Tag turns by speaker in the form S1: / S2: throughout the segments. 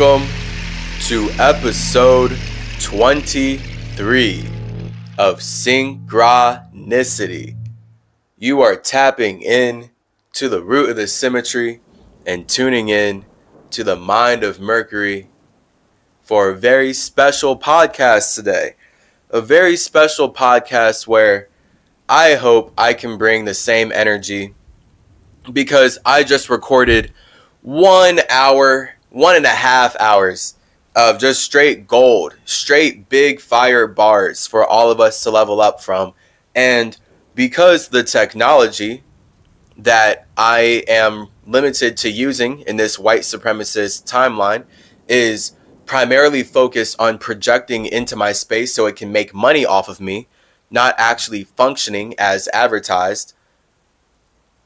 S1: Welcome to episode 23 of Synchronicity. You are tapping in to the root of the symmetry and tuning in to the mind of Mercury for a very special podcast today. A very special podcast where I hope I can bring the same energy because I just recorded one hour one and a half hours of just straight gold, straight big fire bars for all of us to level up from. And because the technology that I am limited to using in this white supremacist timeline is primarily focused on projecting into my space so it can make money off of me, not actually functioning as advertised,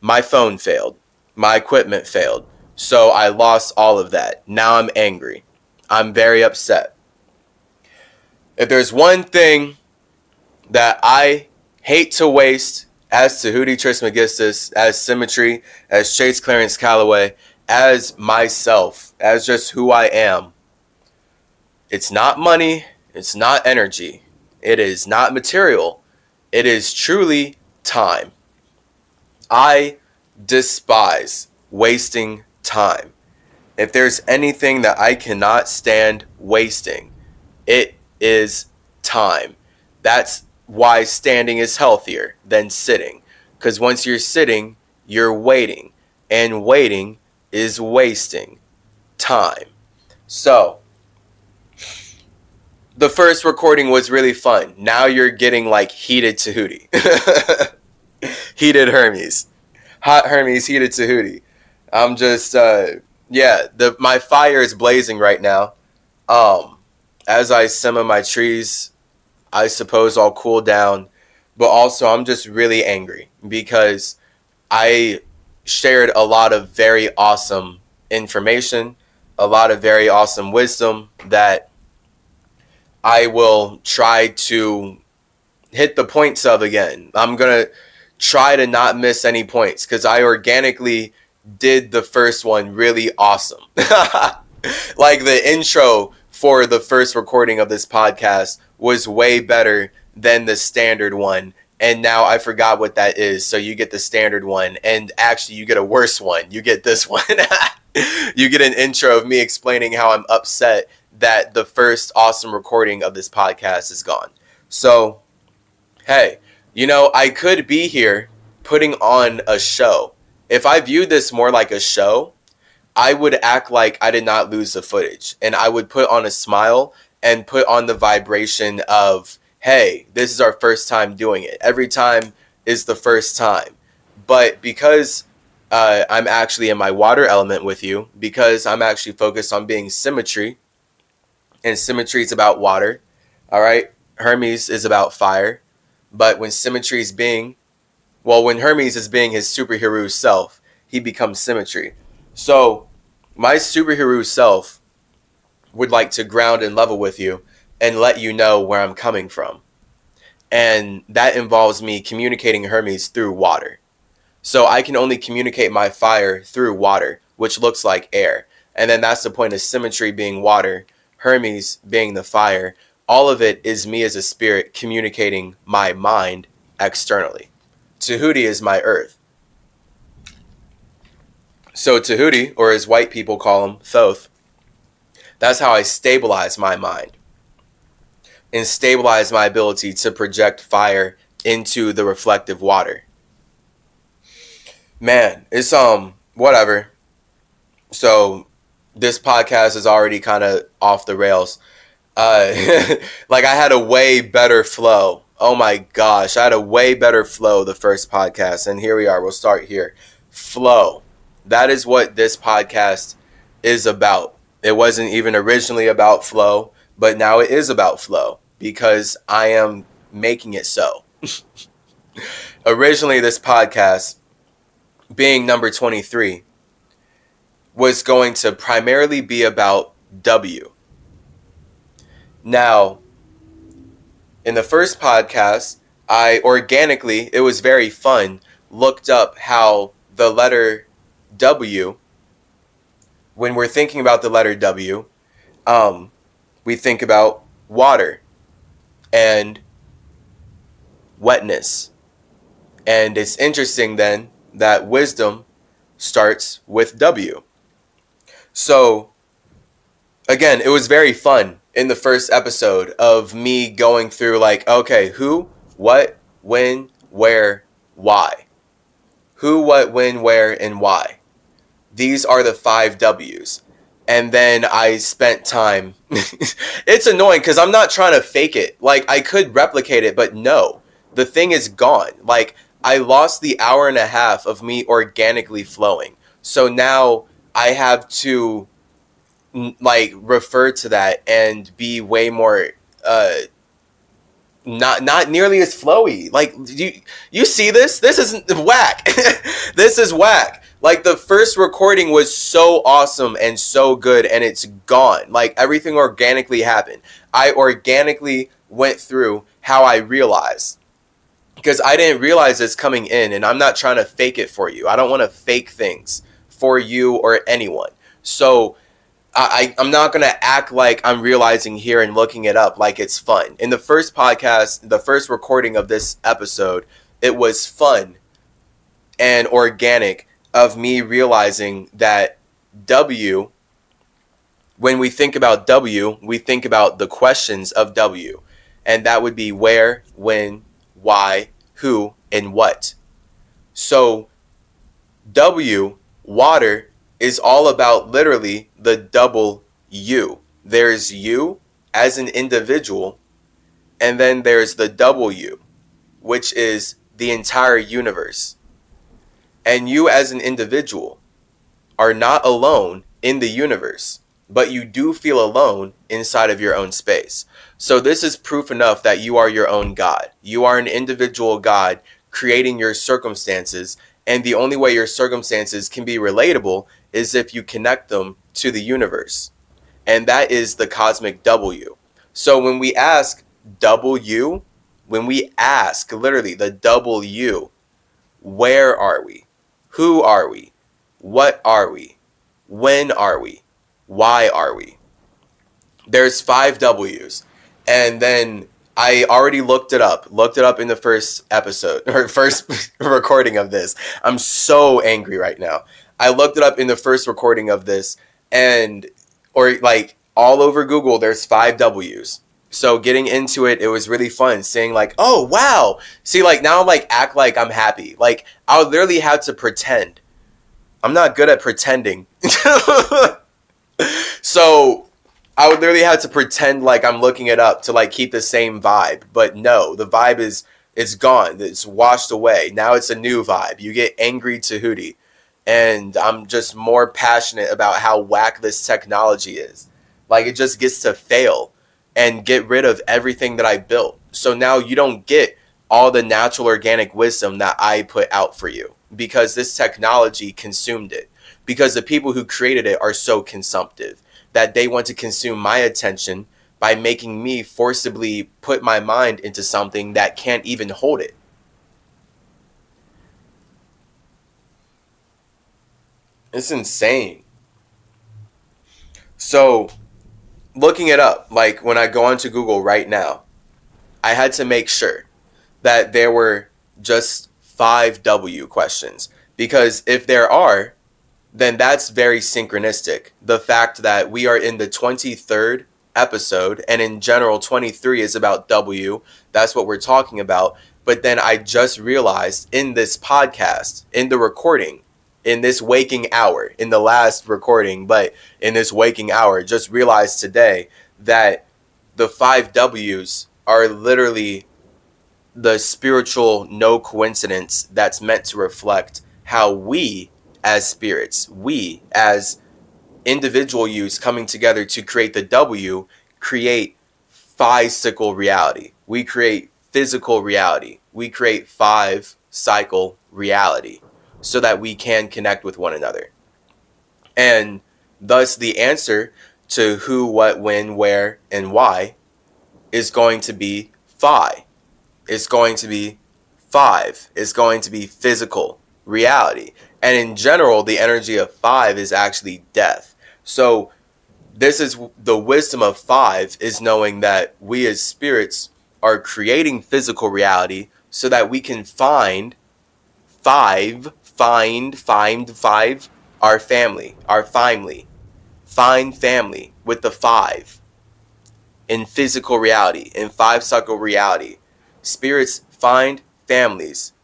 S1: my phone failed. My equipment failed so I lost all of that. Now I'm angry. I'm very upset. If there's one thing that I hate to waste as Tahuti Trismegistus, as Symmetry, as Chase Clarence Calloway, as myself, as just who I am, it's not money, it's not energy, it is not material, it is truly time. I despise wasting time. If there's anything that I cannot stand wasting, it is time. That's why standing is healthier than sitting. Because once you're sitting, you're waiting. And waiting is wasting time. So, the first recording was really fun. Now you're getting like heated Tahuti. heated Hermes. Hot Hermes, heated Tahuti. I'm just uh yeah, the my fire is blazing right now. Um as I simmer my trees, I suppose I'll cool down, but also I'm just really angry because I shared a lot of very awesome information, a lot of very awesome wisdom that I will try to hit the points of again. I'm going to try to not miss any points cuz I organically did the first one really awesome. like the intro for the first recording of this podcast was way better than the standard one. And now I forgot what that is. So you get the standard one, and actually, you get a worse one. You get this one. you get an intro of me explaining how I'm upset that the first awesome recording of this podcast is gone. So, hey, you know, I could be here putting on a show if I viewed this more like a show, I would act like I did not lose the footage and I would put on a smile and put on the vibration of, hey, this is our first time doing it. Every time is the first time. But because uh, I'm actually in my water element with you, because I'm actually focused on being symmetry, and symmetry is about water, all right? Hermes is about fire. But when symmetry is being well, when Hermes is being his superhero self, he becomes symmetry. So, my superhero self would like to ground and level with you and let you know where I'm coming from. And that involves me communicating Hermes through water. So I can only communicate my fire through water, which looks like air. And then that's the point of symmetry being water, Hermes being the fire. All of it is me as a spirit communicating my mind externally. Tahuti is my earth. So Tahuti, or as white people call him, Thoth, that's how I stabilize my mind and stabilize my ability to project fire into the reflective water. Man, it's um whatever. So this podcast is already kind of off the rails. Uh like I had a way better flow Oh my gosh, I had a way better flow the first podcast, and here we are. We'll start here. Flow. That is what this podcast is about. It wasn't even originally about flow, but now it is about flow because I am making it so. originally, this podcast, being number 23, was going to primarily be about W. Now, in the first podcast, I organically, it was very fun, looked up how the letter W, when we're thinking about the letter W, um, we think about water and wetness. And it's interesting then that wisdom starts with W. So, again, it was very fun in the first episode of me going through, like, okay, who, what, when, where, why. Who, what, when, where, and why. These are the five W's. And then I spent time. it's annoying because I'm not trying to fake it. Like, I could replicate it, but no. The thing is gone. Like, I lost the hour and a half of me organically flowing. So now I have to like refer to that and be way more uh not not nearly as flowy. Like you you see this? This isn't whack. this is whack. Like the first recording was so awesome and so good and it's gone. Like everything organically happened. I organically went through how I realized because I didn't realize this coming in and I'm not trying to fake it for you. I don't want to fake things for you or anyone. So I, I'm not gonna act like I'm realizing here and looking it up like it's fun. In the first podcast, the first recording of this episode, it was fun and organic of me realizing that W, when we think about W, we think about the questions of W. And that would be where, when, why, who, and what. So, W, water, is all about literally the double you. There's you as an individual, and then there's the double you, which is the entire universe. And you as an individual are not alone in the universe, but you do feel alone inside of your own space. So, this is proof enough that you are your own God. You are an individual God creating your circumstances, and the only way your circumstances can be relatable is if you connect them to the universe. And that is the cosmic W. So when we ask W, when we ask literally the W, where are we? Who are we? What are we? When are we? Why are we? There's five W's. And then I already looked it up, looked it up in the first episode or first recording of this. I'm so angry right now. I looked it up in the first recording of this, and or like all over Google, there's five W's. So getting into it, it was really fun seeing like, oh wow, see like now I'm like act like I'm happy. Like I literally have to pretend. I'm not good at pretending. so I would literally have to pretend like I'm looking it up to like keep the same vibe. But no, the vibe is it's gone. It's washed away. Now it's a new vibe. You get angry Tahuti and I'm just more passionate about how whack this technology is. Like it just gets to fail and get rid of everything that I built. So now you don't get all the natural organic wisdom that I put out for you because this technology consumed it. Because the people who created it are so consumptive that they want to consume my attention by making me forcibly put my mind into something that can't even hold it. It's insane. So, looking it up, like when I go onto Google right now, I had to make sure that there were just five W questions. Because if there are, then that's very synchronistic. The fact that we are in the 23rd episode, and in general, 23 is about W. That's what we're talking about. But then I just realized in this podcast, in the recording, in this waking hour, in the last recording, but in this waking hour, just realized today that the five W's are literally the spiritual no coincidence that's meant to reflect how we as spirits, we as individual yous coming together to create the W, create physical reality. We create physical reality. We create five cycle reality so that we can connect with one another. And thus, the answer to who, what, when, where, and why is going to be phi. It's going to be five. It's going to be physical reality. And in general, the energy of five is actually death. So this is the wisdom of five is knowing that we as spirits are creating physical reality so that we can find five, find, find five, our family, our family, find family with the five in physical reality, in five cycle reality. Spirits find families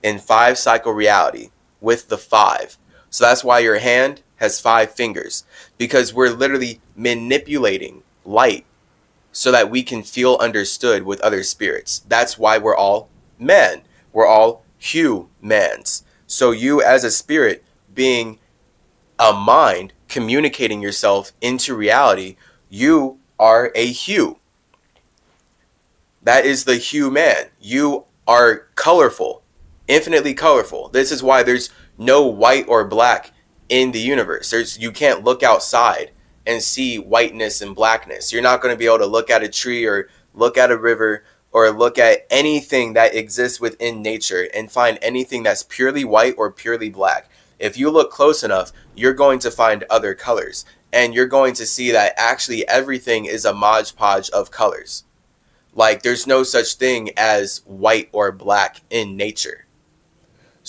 S1: in five cycle reality with the five. So that's why your hand has five fingers because we're literally manipulating light so that we can feel understood with other spirits. That's why we're all men. We're all humans. So you as a spirit being a mind communicating yourself into reality, you are a hue. That is the hue man. You are colorful, infinitely colorful. This is why there's no white or black in the universe. There's you can't look outside and see whiteness and blackness. You're not going to be able to look at a tree or look at a river or look at anything that exists within nature and find anything that's purely white or purely black. If you look close enough, you're going to find other colors and you're going to see that actually everything is a modge podge of colors. Like there's no such thing as white or black in nature.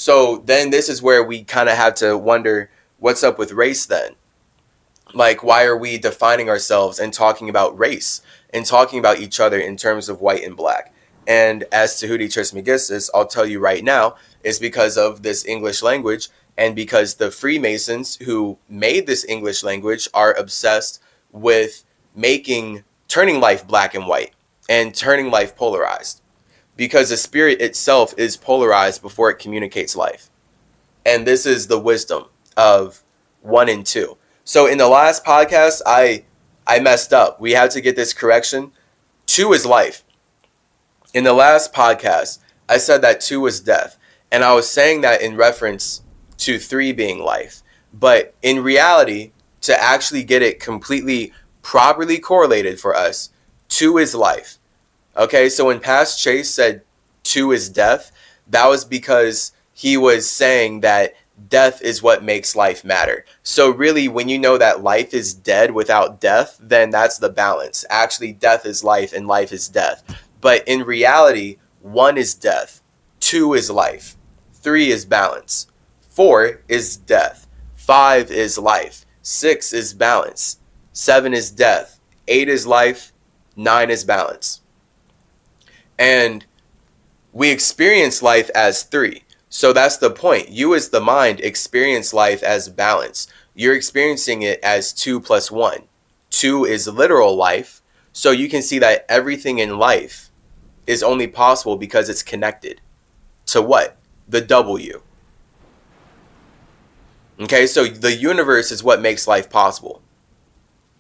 S1: So then this is where we kind of have to wonder what's up with race then? Like why are we defining ourselves and talking about race and talking about each other in terms of white and black? And as to Tahuti Trismegistus, I'll tell you right now, is because of this English language and because the Freemasons who made this English language are obsessed with making turning life black and white and turning life polarized because the spirit itself is polarized before it communicates life. And this is the wisdom of 1 and 2. So in the last podcast I I messed up. We had to get this correction. 2 is life. In the last podcast I said that 2 was death and I was saying that in reference to three being life. But in reality, to actually get it completely properly correlated for us, two is life. Okay, so when past Chase said two is death, that was because he was saying that death is what makes life matter. So really when you know that life is dead without death, then that's the balance. Actually death is life and life is death. But in reality, one is death, two is life, three is balance. Four is death. Five is life. Six is balance. Seven is death. Eight is life. Nine is balance. And we experience life as three. So that's the point. You, as the mind, experience life as balance. You're experiencing it as two plus one. Two is literal life. So you can see that everything in life is only possible because it's connected to what? The W. Okay, so the universe is what makes life possible.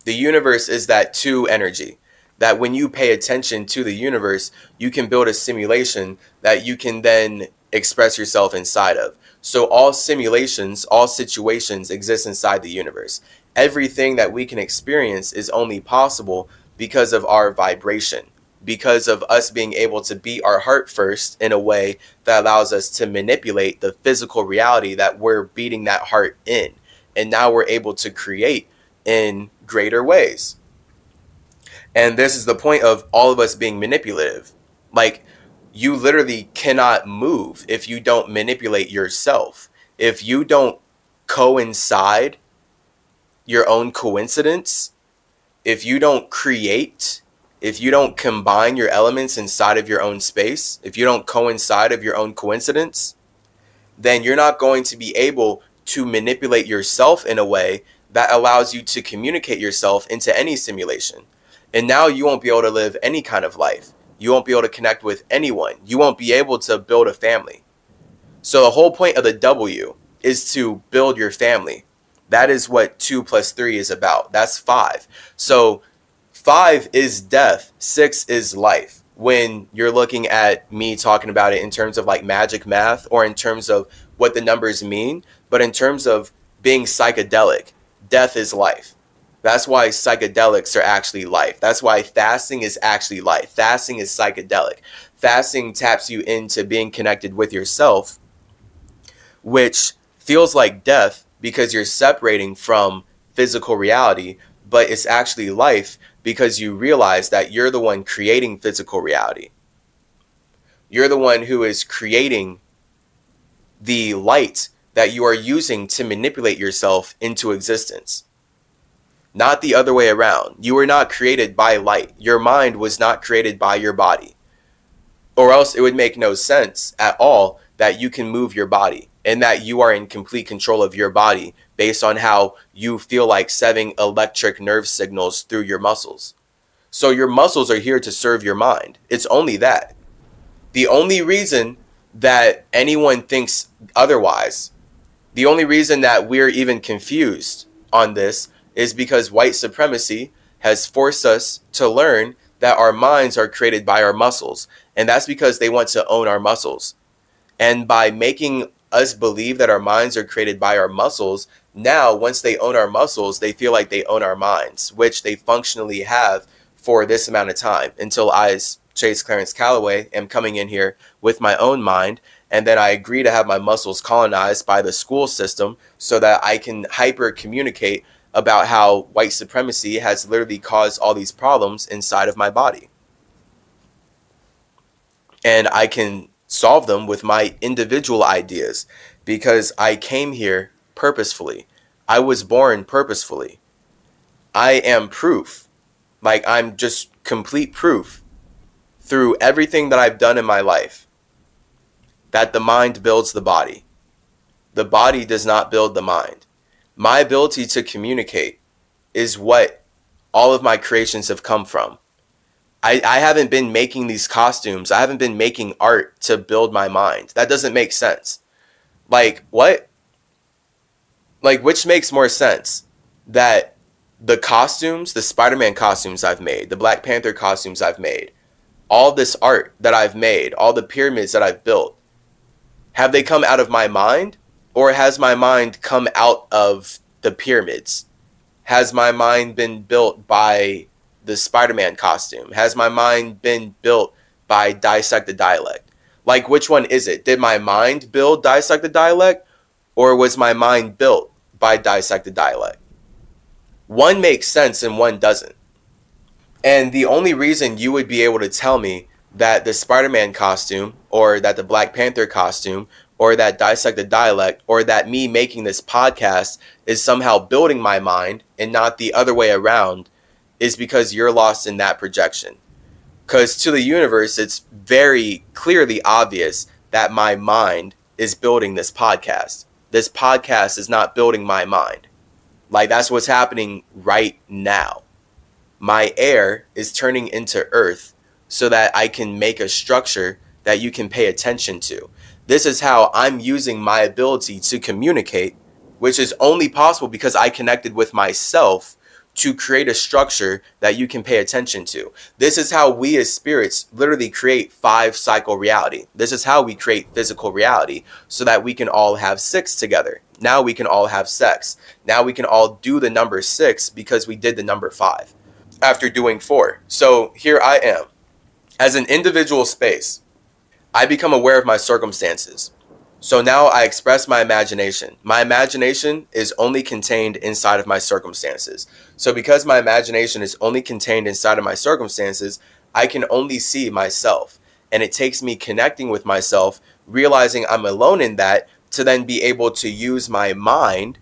S1: The universe is that two energy. That when you pay attention to the universe, you can build a simulation that you can then express yourself inside of. So all simulations, all situations exist inside the universe. Everything that we can experience is only possible because of our vibration because of us being able to beat our heart first in a way that allows us to manipulate the physical reality that we're beating that heart in. And now we're able to create in greater ways. And this is the point of all of us being manipulative. Like, you literally cannot move if you don't manipulate yourself. If you don't coincide your own coincidence, if you don't create if you don't combine your elements inside of your own space, if you don't coincide of your own coincidence, then you're not going to be able to manipulate yourself in a way that allows you to communicate yourself into any simulation. And now you won't be able to live any kind of life. You won't be able to connect with anyone. You won't be able to build a family. So the whole point of the W is to build your family. That is what 2 plus 3 is about. That's 5. So Five is death, six is life. When you're looking at me talking about it in terms of like magic math or in terms of what the numbers mean, but in terms of being psychedelic, death is life. That's why psychedelics are actually life. That's why fasting is actually life. Fasting is psychedelic. Fasting taps you into being connected with yourself, which feels like death because you're separating from physical reality, but it's actually life because you realize that you're the one creating physical reality. You're the one who is creating the light that you are using to manipulate yourself into existence. Not the other way around. You were not created by light. Your mind was not created by your body. Or else it would make no sense at all that you can move your body and that you are in complete control of your body based on how you feel like sending electric nerve signals through your muscles. So your muscles are here to serve your mind. It's only that. The only reason that anyone thinks otherwise, the only reason that we're even confused on this is because white supremacy has forced us to learn that our minds are created by our muscles. And that's because they want to own our muscles. And by making us believe that our minds are created by our muscles, now once they own our muscles, they feel like they own our minds, which they functionally have for this amount of time until I, as Chase Clarence Calloway, am coming in here with my own mind. And then I agree to have my muscles colonized by the school system so that I can hyper communicate about how white supremacy has literally caused all these problems inside of my body. And I can solve them with my individual ideas because I came here purposefully. I was born purposefully. I am proof. Like, I'm just complete proof through everything that I've done in my life that the mind builds the body. The body does not build the mind. My ability to communicate is what all of my creations have come from. I, I haven't been making these costumes. I haven't been making art to build my mind. That doesn't make sense. Like, what? Like, which makes more sense? That the costumes, the Spider Man costumes I've made, the Black Panther costumes I've made, all this art that I've made, all the pyramids that I've built, have they come out of my mind? Or has my mind come out of the pyramids? Has my mind been built by the Spider Man costume? Has my mind been built by Dissect the Dialect? Like, which one is it? Did my mind build Dissect the Dialect? Or was my mind built by Dissect the Dialect? One makes sense and one doesn't. And the only reason you would be able to tell me that the Spider Man costume or that the Black Panther costume or that dissect the dialect or that me making this podcast is somehow building my mind and not the other way around is because you're lost in that projection. Because to the universe, it's very clearly obvious that my mind is building this podcast. This podcast is not building my mind. Like, that's what's happening right now. My air is turning into earth so that I can make a structure that you can pay attention to. This is how I'm using my ability to communicate, which is only possible because I connected with myself to create a structure that you can pay attention to. This is how we as spirits literally create five cycle reality. This is how we create physical reality so that we can all have six together. Now we can all have sex. Now we can all do the number six because we did the number five after doing four. So here I am. As an individual space, I become aware of my circumstances. So now I express my imagination. My imagination is only contained inside of my circumstances. So because my imagination is only contained inside of my circumstances, I can only see myself. And it takes me connecting with myself, realizing I'm alone in that, to then be able to use my mind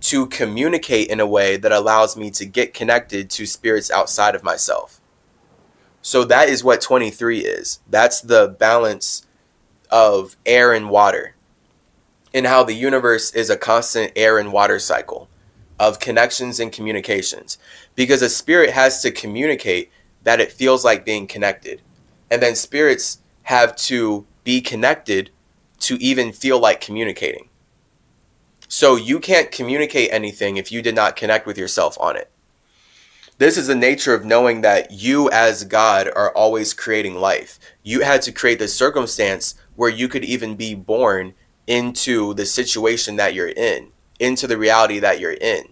S1: to communicate in a way that allows me to get connected to spirits outside of myself. So that is what 23 is. That's the balance of air and water, and how the universe is a constant air and water cycle of connections and communications. Because a spirit has to communicate that it feels like being connected. And then spirits have to be connected to even feel like communicating. So you can't communicate anything if you did not connect with yourself on it. This is the nature of knowing that you, as God, are always creating life. You had to create the circumstance where you could even be born into the situation that you're in, into the reality that you're in,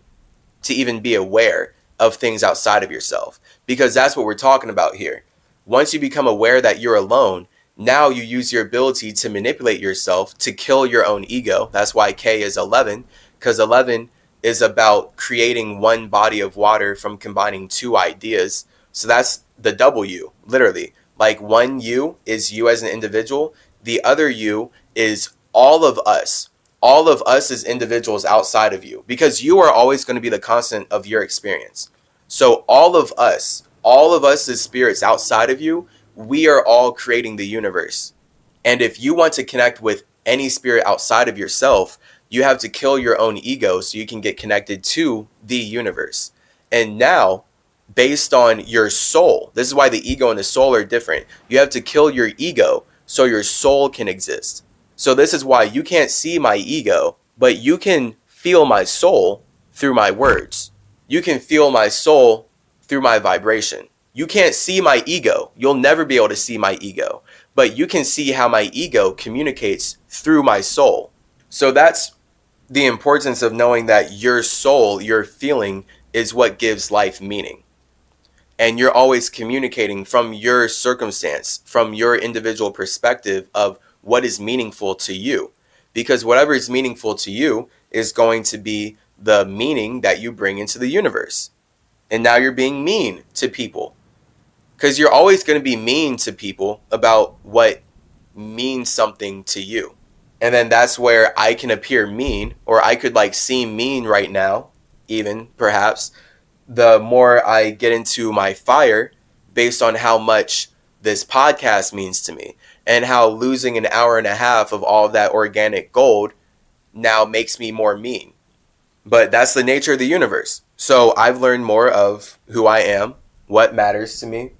S1: to even be aware of things outside of yourself. Because that's what we're talking about here. Once you become aware that you're alone, now you use your ability to manipulate yourself to kill your own ego. That's why K is 11, because 11 is about creating one body of water from combining two ideas. So that's the W, literally. Like one you is you as an individual, the other you is all of us, all of us as individuals outside of you, because you are always going to be the constant of your experience. So all of us, all of us as spirits outside of you, we are all creating the universe. And if you want to connect with any spirit outside of yourself, you have to kill your own ego so you can get connected to the universe. And now, based on your soul, this is why the ego and the soul are different. You have to kill your ego so your soul can exist. So, this is why you can't see my ego, but you can feel my soul through my words. You can feel my soul through my vibration. You can't see my ego. You'll never be able to see my ego but you can see how my ego communicates through my soul. So that's the importance of knowing that your soul, your feeling, is what gives life meaning. And you're always communicating from your circumstance, from your individual perspective of what is meaningful to you. Because whatever is meaningful to you is going to be the meaning that you bring into the universe. And now you're being mean to people because you're always going to be mean to people about what means something to you. And then that's where I can appear mean, or I could like seem mean right now, even perhaps. The more I get into my fire based on how much this podcast means to me and how losing an hour and a half of all of that organic gold now makes me more mean. But that's the nature of the universe. So I've learned more of who I am, what matters to me,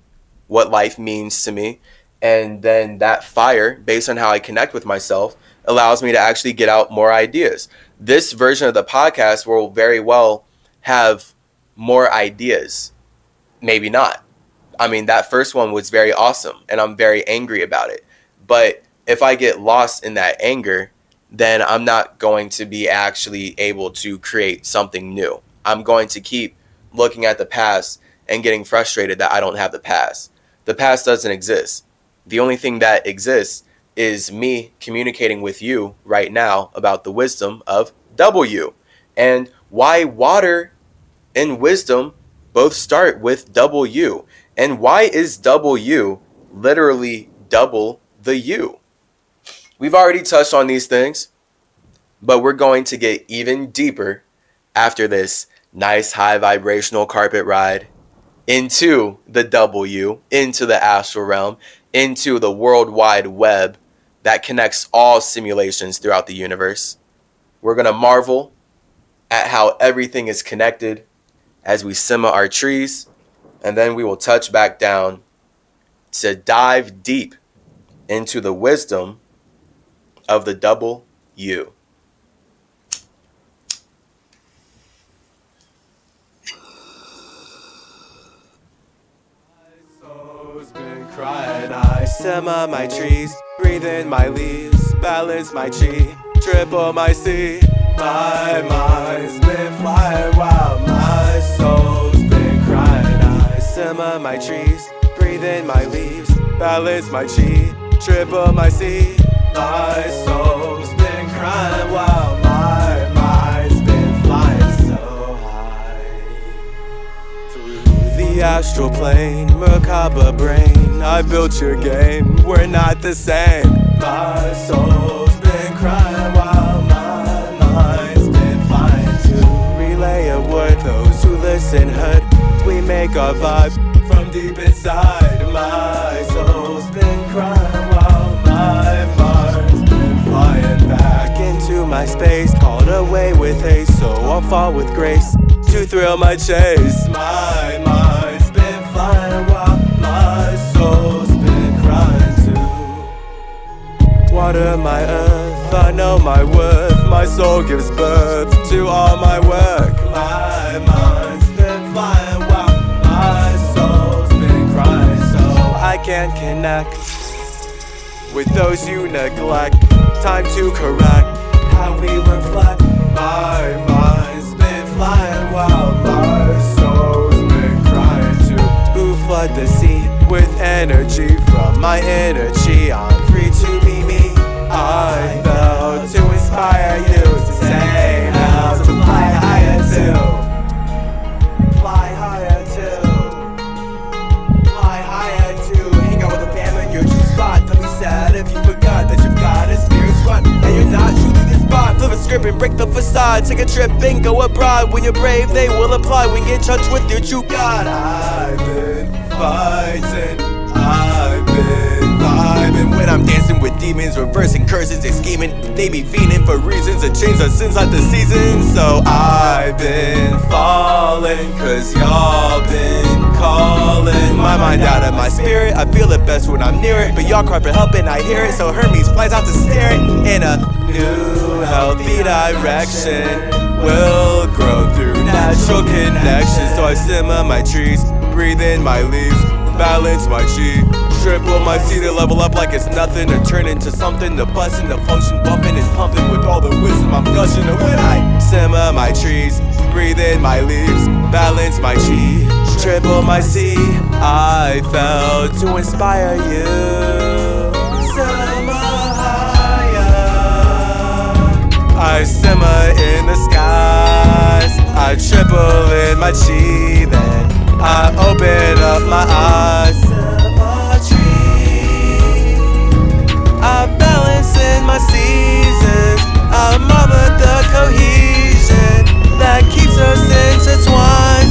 S1: what life means to me. And then that fire, based on how I connect with myself, allows me to actually get out more ideas. This version of the podcast will very well have more ideas. Maybe not. I mean, that first one was very awesome, and I'm very angry about it. But if I get lost in that anger, then I'm not going to be actually able to create something new. I'm going to keep looking at the past and getting frustrated that I don't have the past the past doesn't exist. The only thing that exists is me communicating with you right now about the wisdom of W and why water and wisdom both start with W. And why is W literally double the U? We've already touched on these things, but we're going to get even deeper after this nice high vibrational carpet ride into the W, into the astral realm, into the world wide web that connects all simulations throughout the universe. We're going to marvel at how everything is connected as we simmer our trees, and then we will touch back down to dive deep into the wisdom of the double U. I simmer my trees, breathe in my leaves, balance my chi, triple my C. My mind's been flying while my soul's been crying. I simmer my trees, breathe in my leaves, balance my chi, triple my C. My soul's been crying while my mind's been flying so high through the astral plane, Merkaba brain. I built your game, we're not the same. My soul's been crying while my mind's been flying to relay a word. Those who listen heard, we make our vibe from deep inside. My soul's been crying while my mind's been flying back into my space. Called away with haste, so I'll fall with grace to thrill my chase. My mind's been flying Water my earth, I know my worth. My soul gives birth to all my work. My mind's been flying while my soul's been crying, so I can't connect with those you neglect. Time to correct how we reflect. My mind's been flying while my soul's been crying too. Who flood the sea with energy from my energy? I'm inspire you to say now to fly higher too. Fly higher. Fly higher. Hang out with the spot. Don't be sad if you forgot that you've got a spirit squad and you're not spot. Flip a script and break the facade. Take a trip and go abroad. When you're brave, they will apply. When you get in touch with your true God, I've been fighting. Vibing when I'm dancing with demons, reversing curses, and scheming. They be fiending for reasons to change the sins of the season. So I've been falling, cause y'all been calling my mind out of my spirit. I feel it best when I'm near it, but y'all cry for help and I hear it. So Hermes flies out to stare it in a new healthy direction. Will grow through natural connection. So I simmer my trees, breathe in my leaves, balance my chi. Triple my C to level up like it's nothing, to turn into something, to bust into function, bumping and pumping with all the wisdom I'm gushing. And when I simmer my trees, breathe in my leaves, balance my chi, triple my C, I fell to inspire you. Simmer higher. I simmer in the skies. I triple in my chi, then I open up my eyes. In my seasons. I mother the cohesion that keeps us intertwined.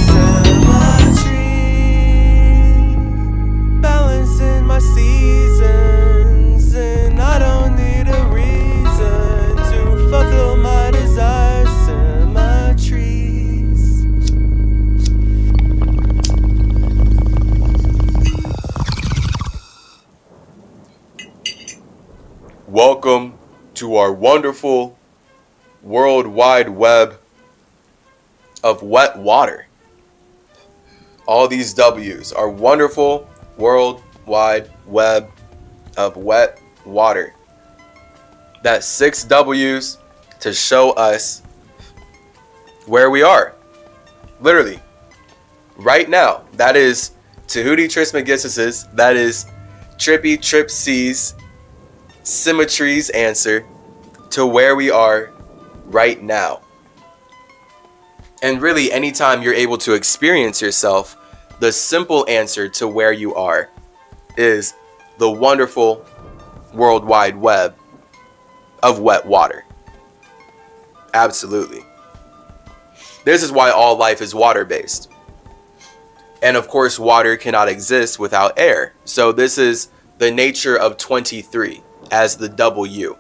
S1: Welcome to our wonderful world wide web of wet water. All these W's are wonderful world wide web of wet water. That's six W's to show us where we are. Literally. Right now. That is Tahuti Trismegistus's. That is Trippy Trip C's symmetry's answer to where we are right now. And really, anytime you're able to experience yourself, the simple answer to where you are is the wonderful World Wide Web of wet water. Absolutely. This is why all life is water based. And of course, water cannot exist without air. So, this is the nature of 23 as the W.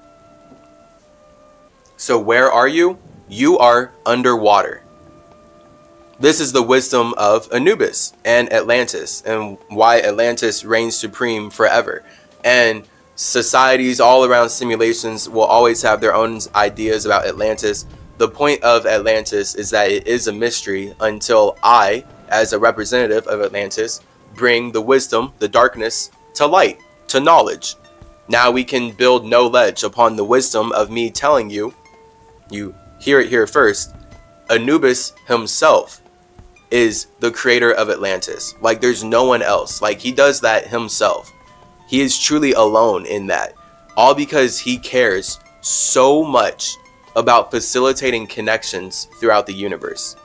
S1: So, where are you? You are underwater. This is the wisdom of Anubis and Atlantis, and why Atlantis reigns supreme forever. And societies all around simulations will always have their own ideas about Atlantis. The point of Atlantis is that it is a mystery until I, as a representative of Atlantis, bring the wisdom, the darkness, to light, to knowledge. Now we can build no ledge upon the wisdom of me telling you, you hear it here first, Anubis himself is the creator of Atlantis. Like there's no one else. Like he does that himself. He is truly alone in that. All because he cares so much about facilitating connections throughout the universe.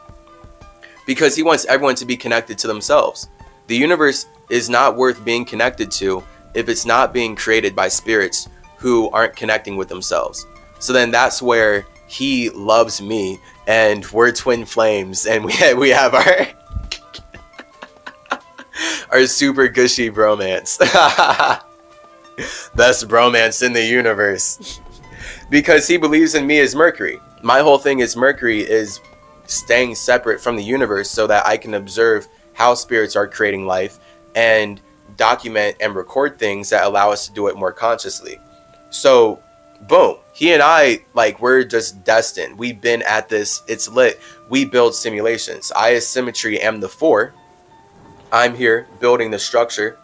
S1: Because he wants everyone to be connected to themselves. The universe is not worth being connected to if it's not being created by spirits who aren't connecting with themselves. So then that's where he loves me and we're twin flames and we we have our our super gushy bromance. Best bromance in the universe. because he believes in me as Mercury. My whole thing is Mercury is staying separate from the universe so that I can observe how spirits are creating life and document and record things that allow us to do it more consciously. So, boom, he and I, like, we're just destined. We've been at this, it's lit. We build simulations. I, as symmetry, am the four. I'm here building the structure.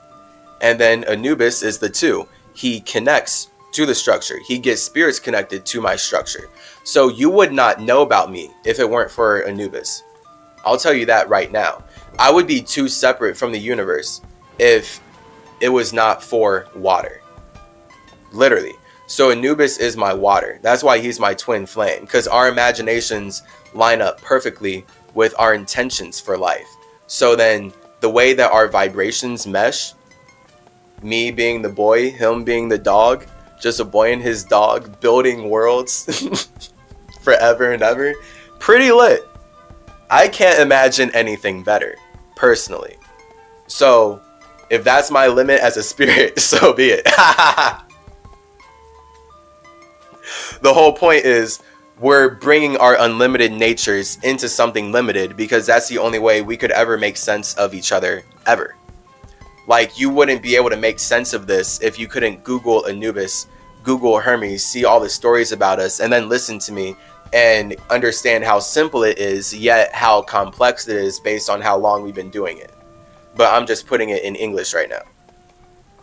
S1: And then Anubis is the two. He connects to the structure, he gets spirits connected to my structure. So, you would not know about me if it weren't for Anubis. I'll tell you that right now. I would be too separate from the universe if it was not for water. Literally. So Anubis is my water. That's why he's my twin flame, because our imaginations line up perfectly with our intentions for life. So then the way that our vibrations mesh, me being the boy, him being the dog, just a boy and his dog building worlds. forever and ever. Pretty lit. I can't imagine anything better, personally. So, if that's my limit as a spirit, so be it. the whole point is we're bringing our unlimited natures into something limited because that's the only way we could ever make sense of each other ever. Like you wouldn't be able to make sense of this if you couldn't Google Anubis, Google Hermes, see all the stories about us, and then listen to me and understand how simple it is, yet how complex it is based on how long we've been doing it. But I'm just putting it in English right now.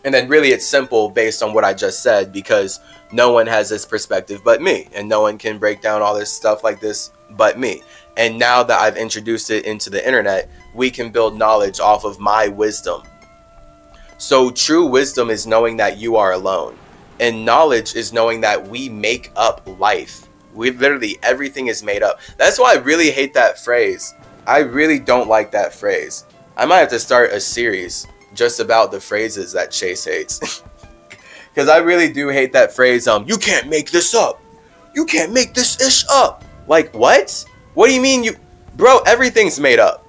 S1: And then really it's simple based on what I just said because no one has this perspective but me, and no one can break down all this stuff like this but me. And now that I've introduced it into the internet, we can build knowledge off of my wisdom. So, true wisdom is knowing that you are alone, and knowledge is knowing that we make up life. We literally, everything is made up. That's why I really hate that phrase. I really don't like that phrase. I might have to start a series just about the phrases that Chase hates. Because I really do hate that phrase, um, you can't make this up. You can't make this ish up. Like, what? What do you mean you. Bro, everything's made up.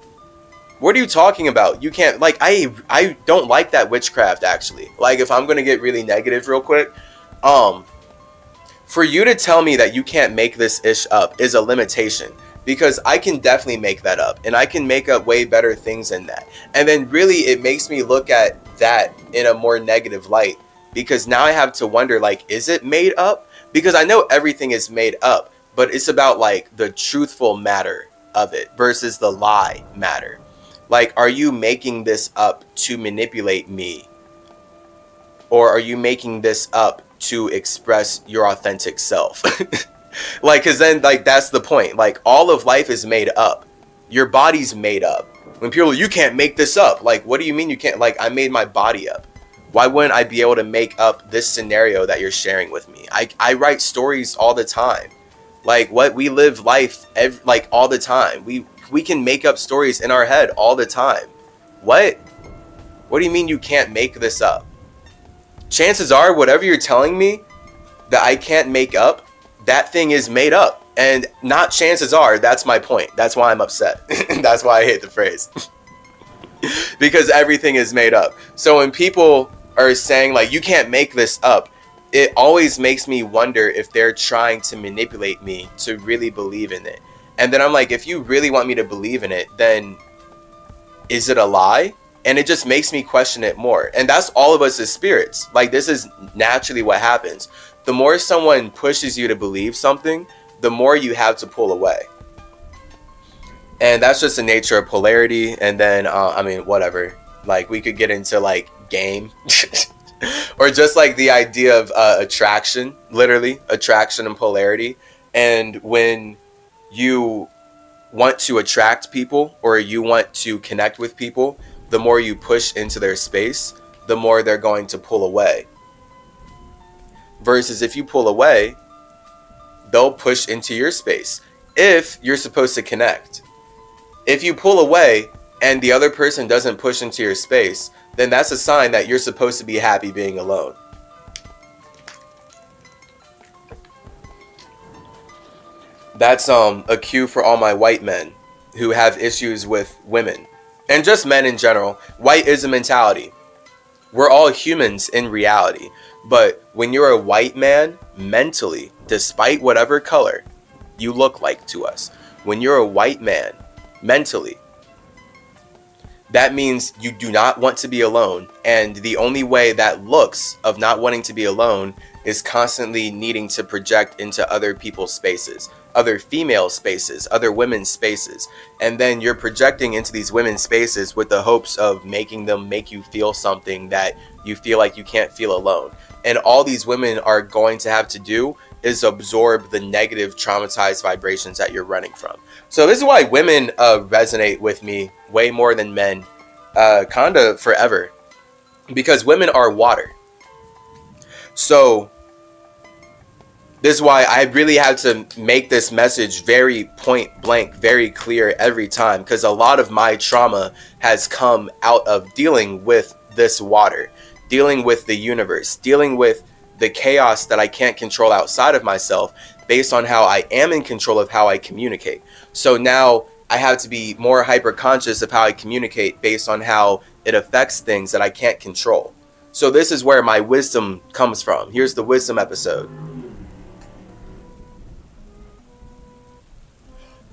S1: What are you talking about? You can't. Like, I I don't like that witchcraft, actually. Like, if I'm going to get really negative real quick, um, for you to tell me that you can't make this ish up is a limitation because I can definitely make that up and I can make up way better things than that. And then really it makes me look at that in a more negative light because now I have to wonder like is it made up? Because I know everything is made up, but it's about like the truthful matter of it versus the lie matter. Like are you making this up to manipulate me? Or are you making this up to express your authentic self? like because then like that's the point. Like all of life is made up. Your body's made up. When people you can't make this up. Like what do you mean you can't? Like i made my body up. Why wouldn't i be able to make up this scenario that you're sharing with me? I, I write stories all the time. Like what we live life like all the time. We we can make up stories in our head all the time. What? What do you mean you can't make this up? Chances are whatever you're telling me that i can't make up that thing is made up. And not chances are, that's my point. That's why I'm upset. that's why I hate the phrase. because everything is made up. So when people are saying, like, you can't make this up, it always makes me wonder if they're trying to manipulate me to really believe in it. And then I'm like, if you really want me to believe in it, then is it a lie? And it just makes me question it more. And that's all of us as spirits. Like, this is naturally what happens the more someone pushes you to believe something, the more you have to pull away. And that's just the nature of polarity. And then, uh, I mean, whatever. Like, we could get into like game or just like the idea of uh, attraction, literally, attraction and polarity. And when you want to attract people or you want to connect with people, the more you push into their space, the more they're going to pull away. Versus if you pull away, they'll push into your space if you're supposed to connect. If you pull away and the other person doesn't push into your space, then that's a sign that you're supposed to be happy being alone. That's um a cue for all my white men who have issues with women and just men in general. White is a mentality. We're all humans in reality. But when you're a white man, mentally, despite whatever color you look like to us, when you're a white man, mentally, that means you do not want to be alone. And the only way that looks of not wanting to be alone is constantly needing to project into other people's spaces, other female spaces, other women's spaces. And then you're projecting into these women's spaces with the hopes of making them make you feel something that you feel like you can't feel alone and all these women are going to have to do is absorb the negative traumatized vibrations that you're running from. So this is why women uh, resonate with me way more than men uh, kinda forever. Because women are water. So this is why I really had to make this message very point blank, very clear every time because a lot of my trauma has come out of dealing with this water dealing with the universe, dealing with the chaos that I can't control outside of myself based on how I am in control of how I communicate. So now I have to be more hyper conscious of how I communicate based on how it affects things that I can't control. So this is where my wisdom comes from. Here's the wisdom episode.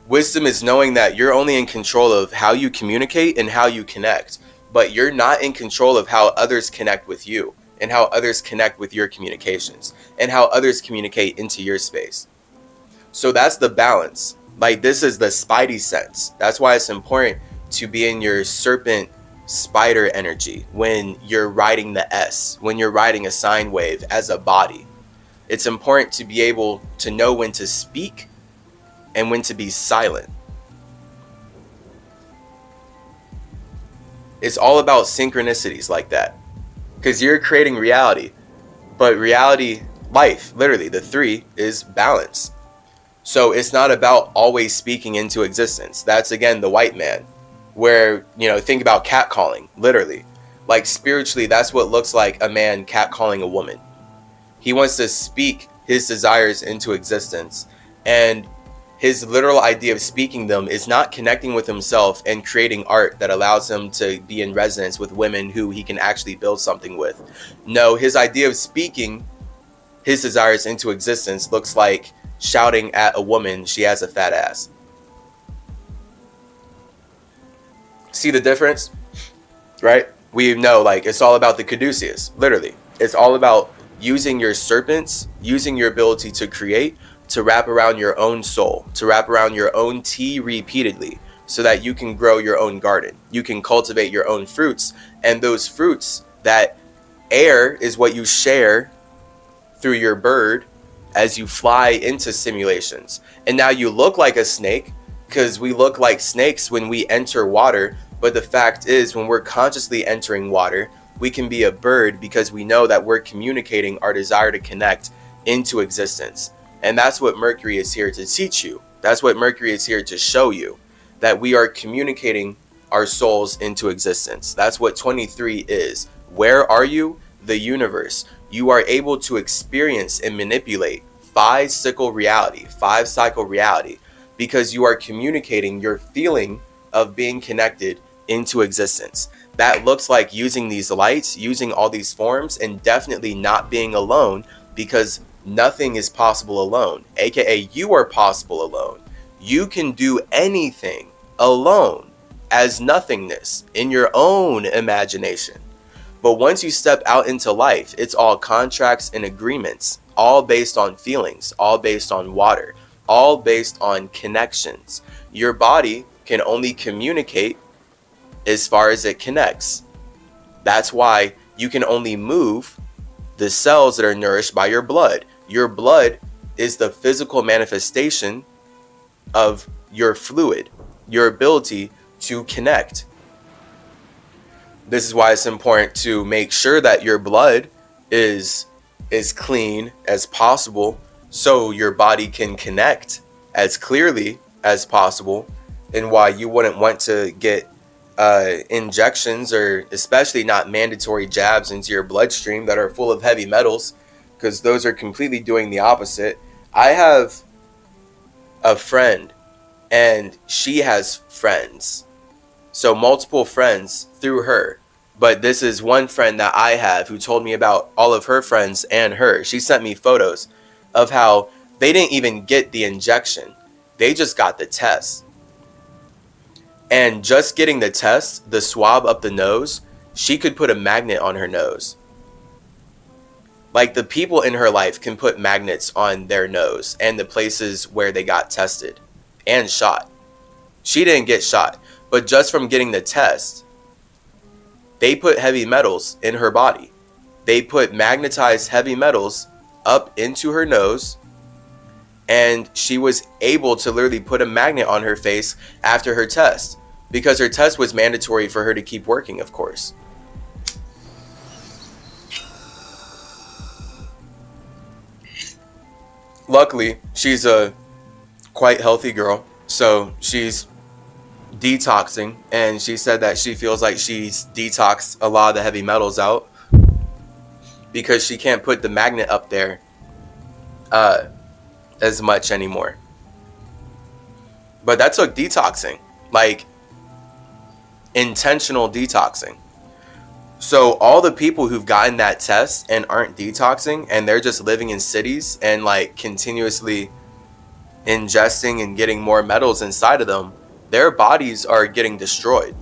S1: Wisdom is knowing that you're only in control of how you communicate and how you connect, but you're not in control of how others connect with you and how others connect with your communications and how others communicate into your space. So that's the balance. Like this is the spidey sense. That's why it's important to be in your serpent spider energy when you're riding the S, when you're riding a sine wave as a body. It's important to be able to know when to speak and when to be silent. It's all about synchronicities like that because you're creating reality. But reality, life, literally, the three is balance. So it's not about always speaking into existence. That's again the white man, where, you know, think about catcalling, literally. Like spiritually, that's what looks like a man catcalling a woman. He wants to speak his desires into existence. And his literal idea of speaking them is not connecting with himself and creating art that allows him to be in resonance with women who he can actually build something with. No, his idea of speaking his desires into existence looks like shouting at a woman she has a fat ass. See the difference? Right? We know like it's all about the caduceus, literally. It's all about using your serpents, using your ability to create to wrap around your own soul, to wrap around your own tea repeatedly, so that you can grow your own garden. You can cultivate your own fruits, and those fruits, that air is what you share through your bird as you fly into simulations. And now you look like a snake because we look like snakes when we enter water. But the fact is, when we're consciously entering water, we can be a bird because we know that we're communicating our desire to connect into existence. And that's what Mercury is here to teach you. That's what Mercury is here to show you that we are communicating our souls into existence. That's what 23 is. Where are you? The universe. You are able to experience and manipulate five cycle reality, five cycle reality, because you are communicating your feeling of being connected into existence. That looks like using these lights, using all these forms, and definitely not being alone because nothing is possible alone, aka, you are possible alone. You can do anything alone as nothingness in your own imagination. But once you step out into life, it's all contracts and agreements, all based on feelings, all based on water, all based on connections. Your body can only communicate as far as it connects. That's why you can only move the cells that are nourished by your blood. Your blood is the physical manifestation of your fluid, your ability to connect. This is why it's important to make sure that your blood is as clean as possible so your body can connect as clearly as possible and why you wouldn't want to get uh, injections or especially not mandatory jabs into your bloodstream that are full of heavy metals because those are completely doing the opposite. I have a friend and she has friends. So multiple friends through her. But this is one friend that I have who told me about all of her friends and her. She sent me photos of how they didn't even get the injection. They just got the test. And just getting the test, the swab up the nose, she could put a magnet on her nose. Like the people in her life can put magnets on their nose and the places where they got tested and shot. She didn't get shot, but just from getting the test, they put heavy metals in her body. They put magnetized heavy metals up into her nose and she was able to literally put a magnet on her face after her test because her test was mandatory for her to keep working, of course. Luckily, she's a quite healthy girl, so she's detoxing, and she said that she feels like she's detoxed a lot of the heavy metals out. because she can't put the magnet up there uh, as much anymore. But that took detoxing, like intentional detoxing. So all the people who've gotten that test and aren't detoxing and they're just living in cities and like continuously ingesting and getting more metals inside of them, their bodies are getting destroyed.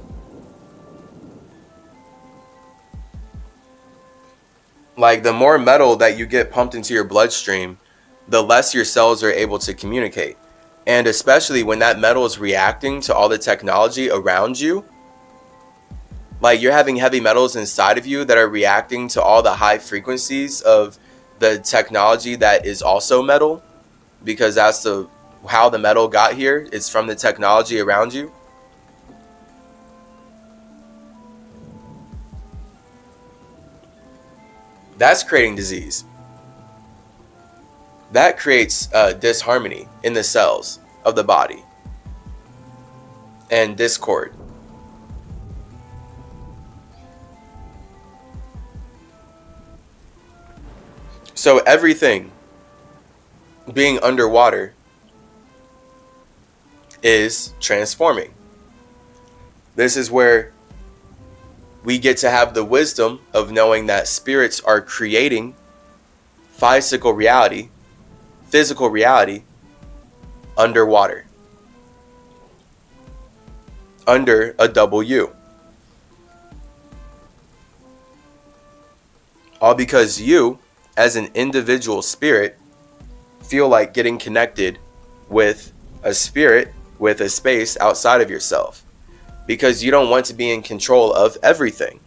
S1: Like the more metal that you get pumped into your bloodstream, the less your cells are able to communicate. And especially when that metal is reacting to all the technology around you, like you're having heavy metals inside of you that are reacting to all the high frequencies of the technology that is also metal because that's the how the metal got here. It's from the technology around you. That's creating disease. That creates uh, disharmony in the cells of the body and discord So everything being underwater is transforming. This is where we get to have the wisdom of knowing that spirits are creating physical reality, physical reality underwater. Under a U. All because you as an individual spirit, feel like getting connected with a spirit, with a space outside of yourself. Because you don't want to be in control of everything.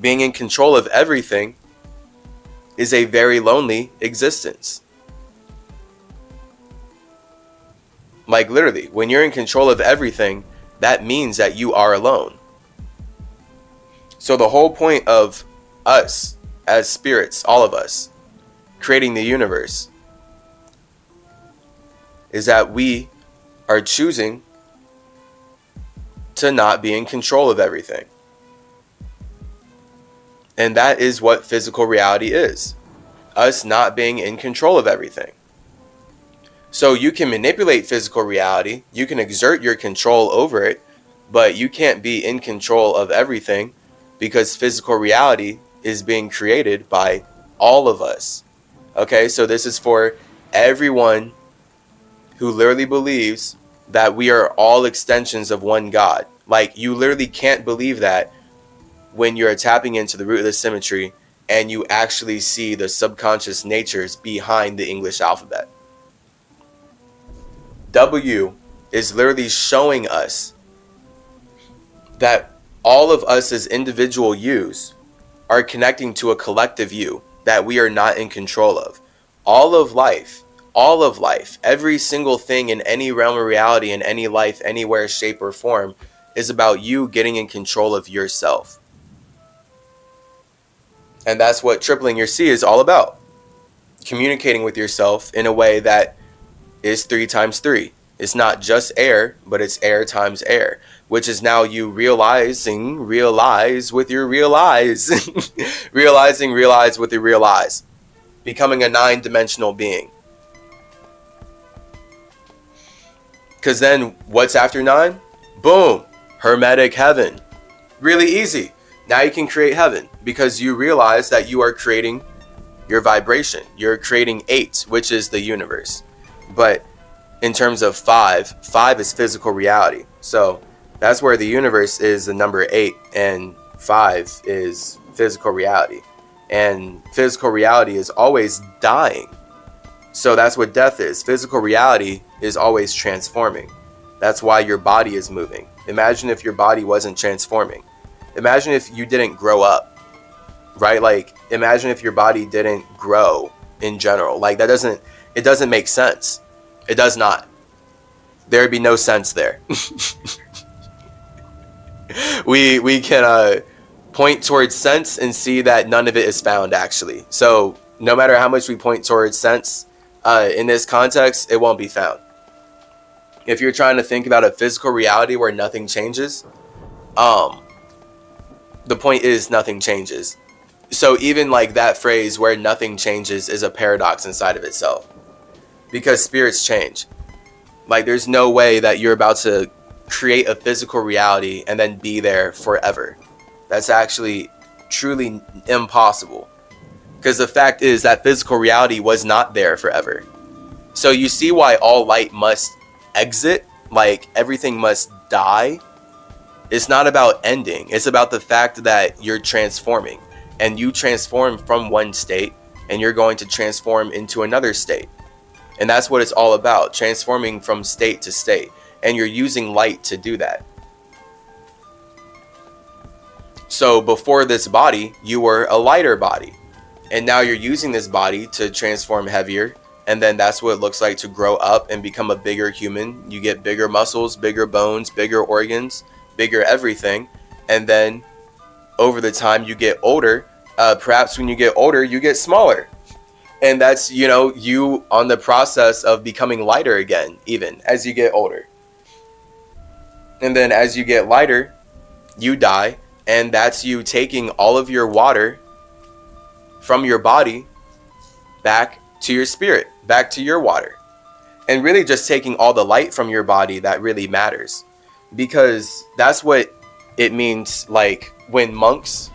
S1: Being in control of everything is a very lonely existence. Like, literally, when you're in control of everything, that means that you are alone. So, the whole point of us as spirits, all of us, creating the universe, is that we are choosing to not be in control of everything. And that is what physical reality is us not being in control of everything. So you can manipulate physical reality, you can exert your control over it, but you can't be in control of everything because physical reality is being created by all of us. Okay, so this is for everyone who literally believes that we are all extensions of one God. Like, you literally can't believe that when you're tapping into the root of the symmetry and you actually see the subconscious natures behind the English alphabet. W is literally showing us that all of us as individual yous are connecting to a collective you that we are not in control of. All of life, all of life, every single thing in any realm of reality, in any life, anywhere, shape, or form, is about you getting in control of yourself. And that's what tripling your C is all about. Communicating with yourself in a way that is three times three. It's not just air, but it's air times air which is now you realizing, realize with your realize, realizing, realize with your realize, becoming a nine dimensional being. Because then what's after nine? Boom, hermetic heaven. Really easy. Now you can create heaven because you realize that you are creating your vibration. You're creating eight, which is the universe. But in terms of five, five is physical reality. So that's where the universe is the number eight, and five is physical reality. And physical reality is always dying. So that's what death is. Physical reality is always transforming. That's why your body is moving. Imagine if your body wasn't transforming. Imagine if you didn't grow up, right? Like, imagine if your body didn't grow in general. Like, that doesn't, it doesn't make sense. It does not. There'd be no sense there. we we can uh, point towards sense and see that none of it is found actually. So no matter how much we point towards sense uh, in this context, it won't be found. If you're trying to think about a physical reality where nothing changes, um, the point is nothing changes. so even like that phrase where nothing changes is a paradox inside of itself because spirits change like there's no way that you're about to create a physical reality and then be there forever. That's actually truly impossible. Because the fact is that physical reality was not there forever. So you see why all light must exit like everything must die? It's not about ending. It's about the fact that you're transforming. And you transform from one state and you're going to transform into another state. And that's what it's all about transforming from state to state. And you're using light to do that. So before this body, you were a lighter body. And now you're using this body to transform heavier. And then that's what it looks like to grow up and become a bigger human. You get bigger muscles, bigger bones, bigger organs, bigger everything. And then over the time you get older, uh, perhaps when you get older, you get smaller. And that's, you know, you on the process of becoming lighter again, even as you get older. And then as you get lighter, you die. And that's you taking all of your water from your body back to your spirit, back to your water. And really just taking all the light from your body that really matters. Because that's what it means like when monks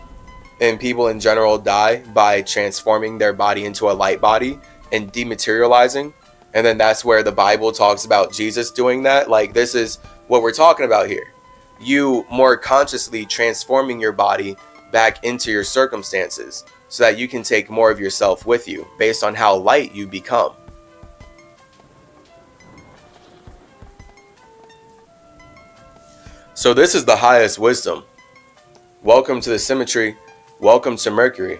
S1: and people in general die by transforming their body into a light body and dematerializing. And then that's where the Bible talks about Jesus doing that. Like, this is what we're talking about here. You more consciously transforming your body back into your circumstances so that you can take more of yourself with you based on how light you become. So, this is the highest wisdom. Welcome to the symmetry. Welcome to Mercury.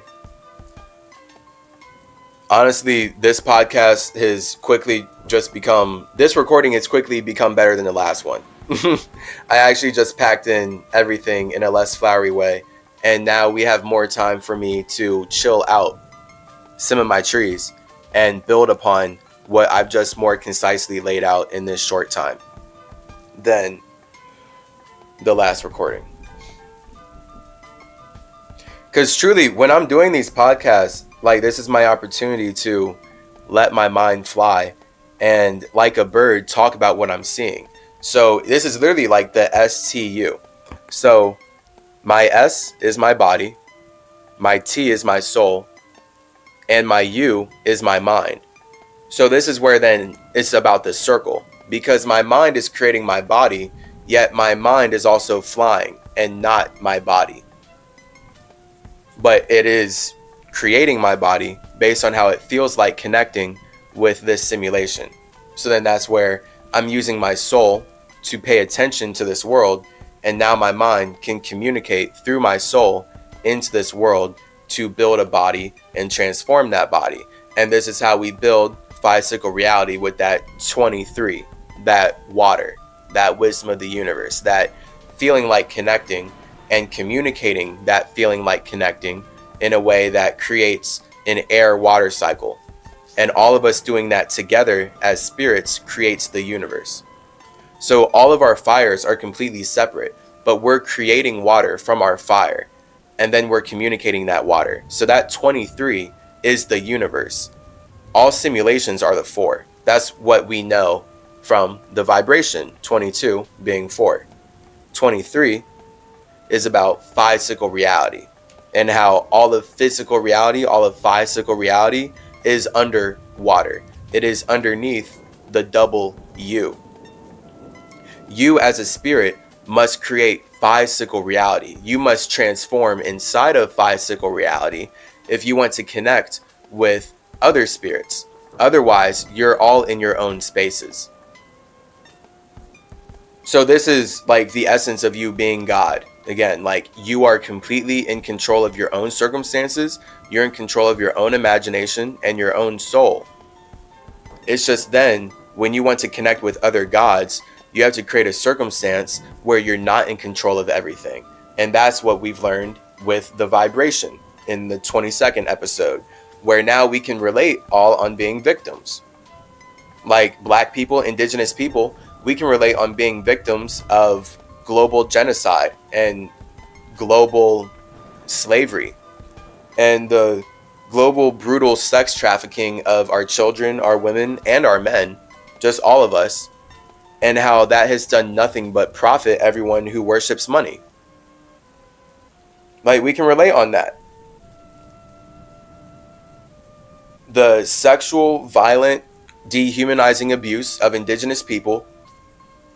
S1: Honestly, this podcast has quickly just become, this recording has quickly become better than the last one. I actually just packed in everything in a less flowery way. And now we have more time for me to chill out some of my trees and build upon what I've just more concisely laid out in this short time than the last recording. Because truly, when I'm doing these podcasts, like this is my opportunity to let my mind fly and, like a bird, talk about what I'm seeing. So this is literally like the STU. So my S is my body, my T is my soul, and my U is my mind. So this is where then it's about the circle because my mind is creating my body, yet my mind is also flying and not my body but it is creating my body based on how it feels like connecting with this simulation. So then that's where I'm using my soul to pay attention to this world, and now my mind can communicate through my soul into this world to build a body and transform that body. And this is how we build cycle reality with that 23, that water, that wisdom of the universe, that feeling like connecting and communicating that feeling like connecting in a way that creates an air water cycle. And all of us doing that together as spirits creates the universe. So all of our fires are completely separate, but we're creating water from our fire. And then we're communicating that water. So that 23 is the universe. All simulations are the four. That's what we know from the vibration, 22 being four. 23 is about physical reality and how all of physical reality, all of physical reality is under water. It is underneath the double U. You as a spirit must create physical reality. You must transform inside of physical reality if you want to connect with other spirits. Otherwise, you're all in your own spaces. So, this is like the essence of you being God again like you are completely in control of your own circumstances you're in control of your own imagination and your own soul it's just then when you want to connect with other gods you have to create a circumstance where you're not in control of everything. And that's what we've learned with the vibration in the 22nd episode where now we can relate all on being victims. Like black people indigenous people we can relate on being victims of global genocide and global slavery. And the global brutal sex trafficking of our children, our women, and our men, just all of us, and how that has done nothing but profit everyone who worships money. Like, we can relate on that. The sexual, violent, dehumanizing abuse of indigenous people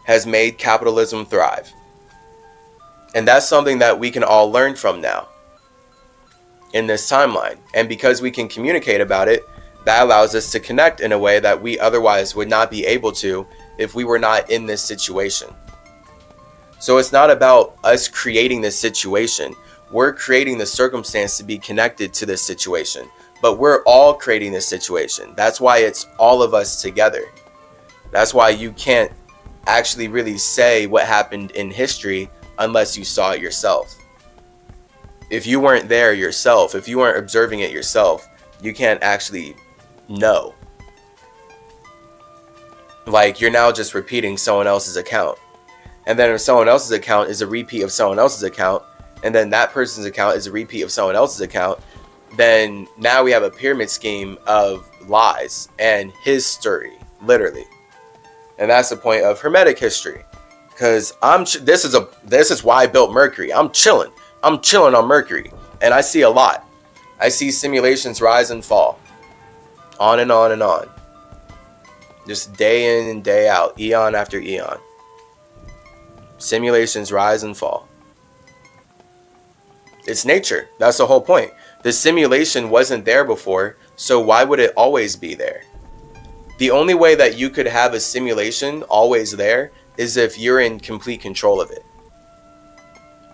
S1: has made capitalism thrive. And that's something that we can all learn from now in this timeline. And because we can communicate about it, that allows us to connect in a way that we otherwise would not be able to if we were not in this situation. So it's not about us creating this situation. We're creating the circumstance to be connected to this situation. But we're all creating this situation. That's why it's all of us together. That's why you can't actually really say what happened in history unless you saw it yourself. If you weren't there yourself, if you weren't observing it yourself, you can't actually know. Like you're now just repeating someone else's account. And then if someone else's account is a repeat of someone else's account, and then that person's account is a repeat of someone else's account, then now we have a pyramid scheme of lies and his story, literally. And that's the point of hermetic history. Cuz I'm ch- this is a this is why I built Mercury. I'm chilling. I'm chilling on Mercury and I see a lot. I see simulations rise and fall. On and on and on. Just day in and day out, eon after eon. Simulations rise and fall. It's nature. That's the whole point. The simulation wasn't there before, so why would it always be there? The only way that you could have a simulation always there is if you're in complete control of it.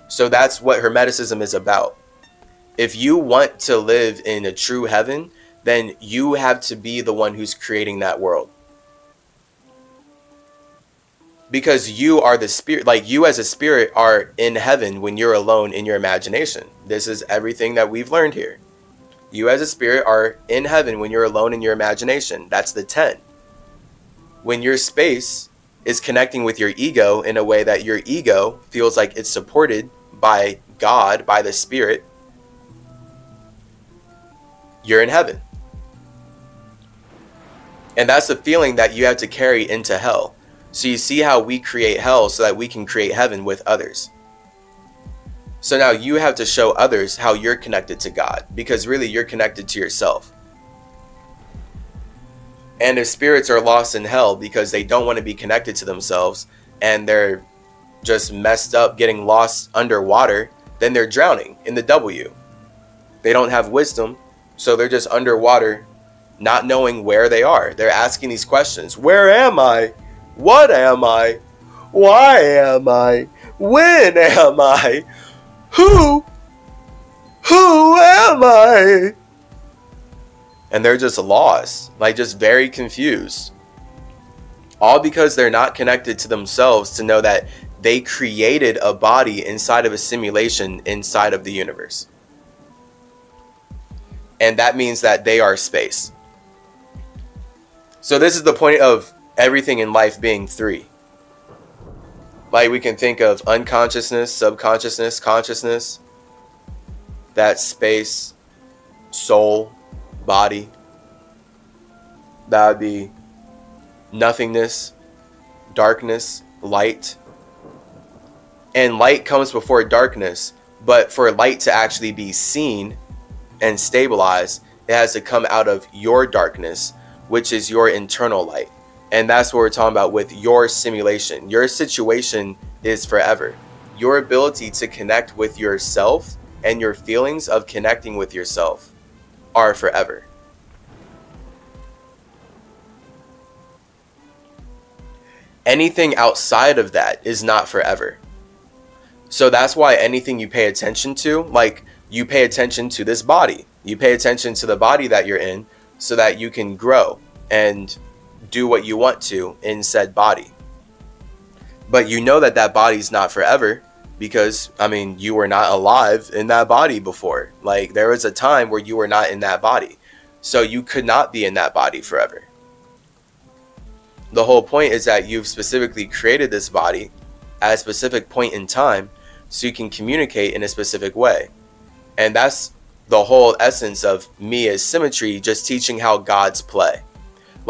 S1: So that's what Hermeticism is about. If you want to live in a true heaven, then you have to be the one who's creating that world because you are the spirit like you as a spirit are in heaven when you're alone in your imagination. This is everything that we've learned here. You as a spirit are in heaven when you're alone in your imagination. That's the 10 when your space is connecting with your ego in a way that your ego feels like it's supported by god by the spirit you're in heaven. And that's the feeling that you have to carry into hell so you see how we create hell so that we can create heaven with others. So now you have to show others how you're connected to God because really you're connected to yourself. And if spirits are lost in hell because they don't want to be connected to themselves and they're just messed up getting lost underwater, then they're drowning in the W. They don't have wisdom, so they're just underwater, not knowing where they are. They're asking these questions Where am I? What am I? Why am I? When am I? Who? Who am I? And they're just lost, like just very confused. All because they're not connected to themselves to know that they created a body inside of a simulation inside of the universe. And that means that they are space. So, this is the point of everything in life being three. Like we can think of unconsciousness, subconsciousness, consciousness, that space, soul, body. That would be nothingness, darkness, light. And light comes before darkness, but for light to actually be seen and stabilized, it has to come out of your darkness, which is your internal light. And that's what we're talking about with your simulation. Your situation is forever. Your ability to connect with yourself and your feelings of connecting with yourself are forever. Anything outside of that is not forever. So that's why anything you pay attention to, like you pay attention to this body, you pay attention to the body that you're in so that you can grow and do what you want to in said body. But you know that that body's not forever because, I mean, you were not alive in that body before. Like, there was a time where you were not in that body. So you could not be in that body forever. The whole point is that you've specifically created this body at a specific point in time so you can communicate in a specific way. And that's the whole essence of me as symmetry, just teaching how gods play.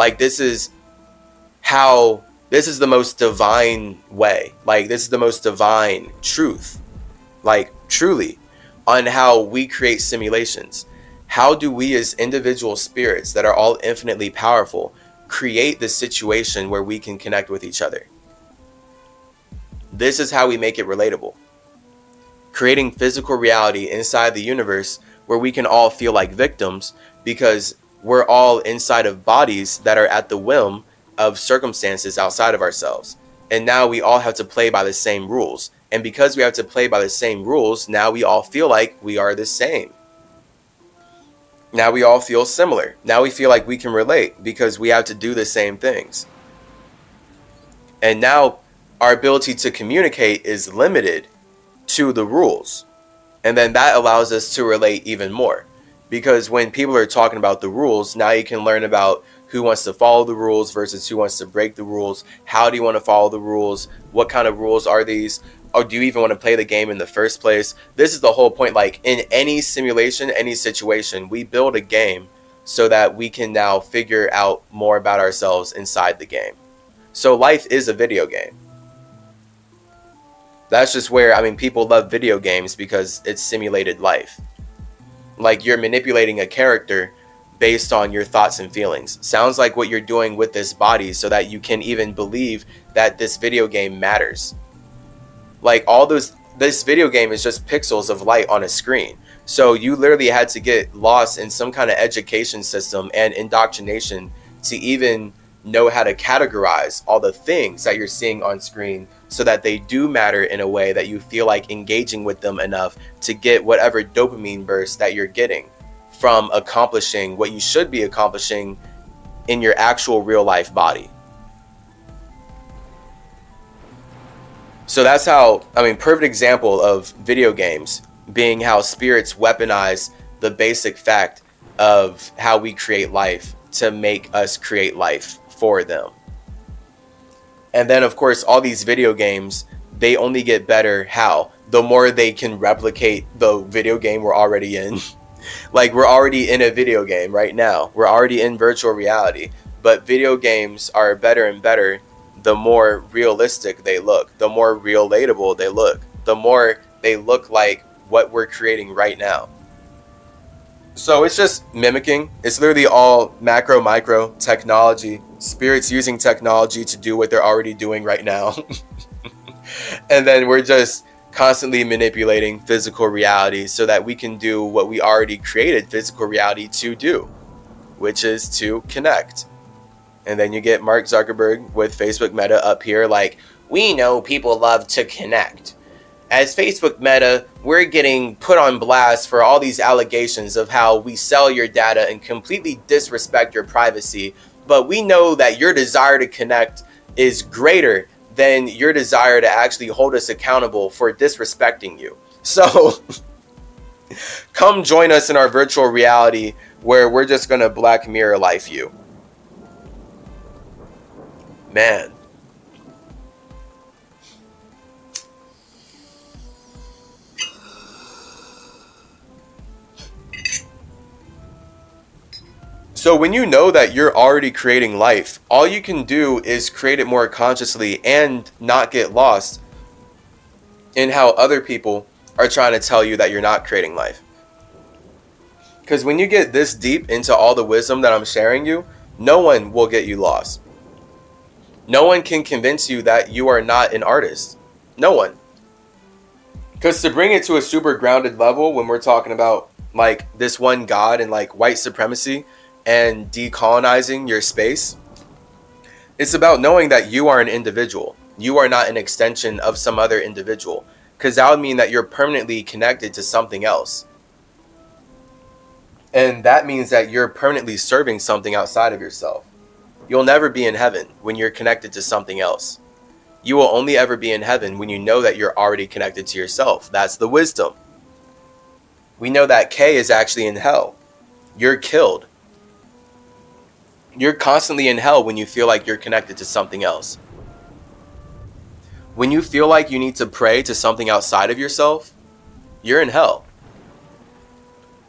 S1: Like this is how this is the most divine way. Like this is the most divine truth. Like truly on how we create simulations. How do we as individual spirits that are all infinitely powerful create the situation where we can connect with each other? This is how we make it relatable. Creating physical reality inside the universe where we can all feel like victims because we're all inside of bodies that are at the whim of circumstances outside of ourselves. And now we all have to play by the same rules. And because we have to play by the same rules, now we all feel like we are the same. Now we all feel similar. Now we feel like we can relate because we have to do the same things. And now our ability to communicate is limited to the rules. And then that allows us to relate even more. Because when people are talking about the rules, now you can learn about who wants to follow the rules versus who wants to break the rules. How do you want to follow the rules? What kind of rules are these? Or do you even want to play the game in the first place? This is the whole point. Like in any simulation, any situation, we build a game so that we can now figure out more about ourselves inside the game. So life is a video game that's just where I mean people love video games because it's simulated life. Like you're manipulating a character based on your thoughts and feelings. Sounds like what you're doing with this body so that you can even believe that this video game matters. Like all those this video game is just pixels of light on a screen. So you literally had to get lost in some kind of education system and indoctrination to even know how to categorize all the things that you're seeing on screen so that they do matter in a way that you feel like engaging with them enough to get whatever dopamine burst that you're getting from accomplishing what you should be accomplishing in your actual real life body. So that's how, I mean, perfect example of video games being how spirits weaponize the basic fact of how we create life to make us create life for them. And then, of course, all these video games, they only get better how? The more they can replicate the video game we're already in. like, we're already in a video game right now, we're already in virtual reality. But video games are better and better the more realistic they look, the more relatable they look, the more they look like what we're creating right now. So it's just mimicking. It's literally all macro, micro technology, spirits using technology to do what they're already doing right now. and then we're just constantly manipulating physical reality so that we can do what we already created physical reality to do, which is to connect. And then you get Mark Zuckerberg with Facebook Meta up here like, we know people love to connect as Facebook Meta, we're getting put on blast for all these allegations of how we sell your data and completely disrespect your privacy. But we know that your desire to connect is greater than your desire to actually hold us accountable for disrespecting you. So come join us in our virtual reality where we're just going to black mirror life you. Man, So when you know that you're already creating life, all you can do is create it more consciously and not get lost in how other people are trying to tell you that you're not creating life. Because when you get this deep into all the wisdom that I'm sharing you, no one will get you lost. No one can convince you that you are not an artist. No one. Because to bring it to a super grounded level, when we're talking about like this one God and like white supremacy, and decolonizing your space, it's about knowing that you are an individual. You are not an extension of some other individual, because that would mean that you're permanently connected to something else. And that means that you're permanently serving something outside of yourself. You'll never be in heaven when you're connected to something else. You will only ever be in heaven when you know that you're already connected to yourself. That's the wisdom. We know that K is actually in hell. You're killed you're constantly in hell when you feel like you're connected to something else. When you feel like you need to pray to something outside of yourself, you're in hell.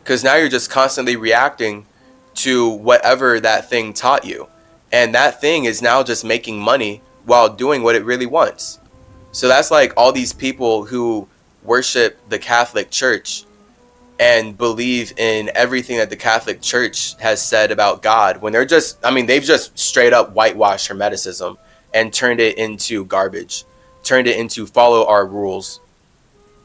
S1: because now you're just constantly reacting to whatever that thing taught you. And that thing is now just making money while doing what it really wants. So that's like all these people who worship the Catholic Church and believe in everything that the Catholic Church has said about God when they're just, I mean, they've just straight up whitewashed Hermeticism and turned it into garbage, turned it into follow our rules.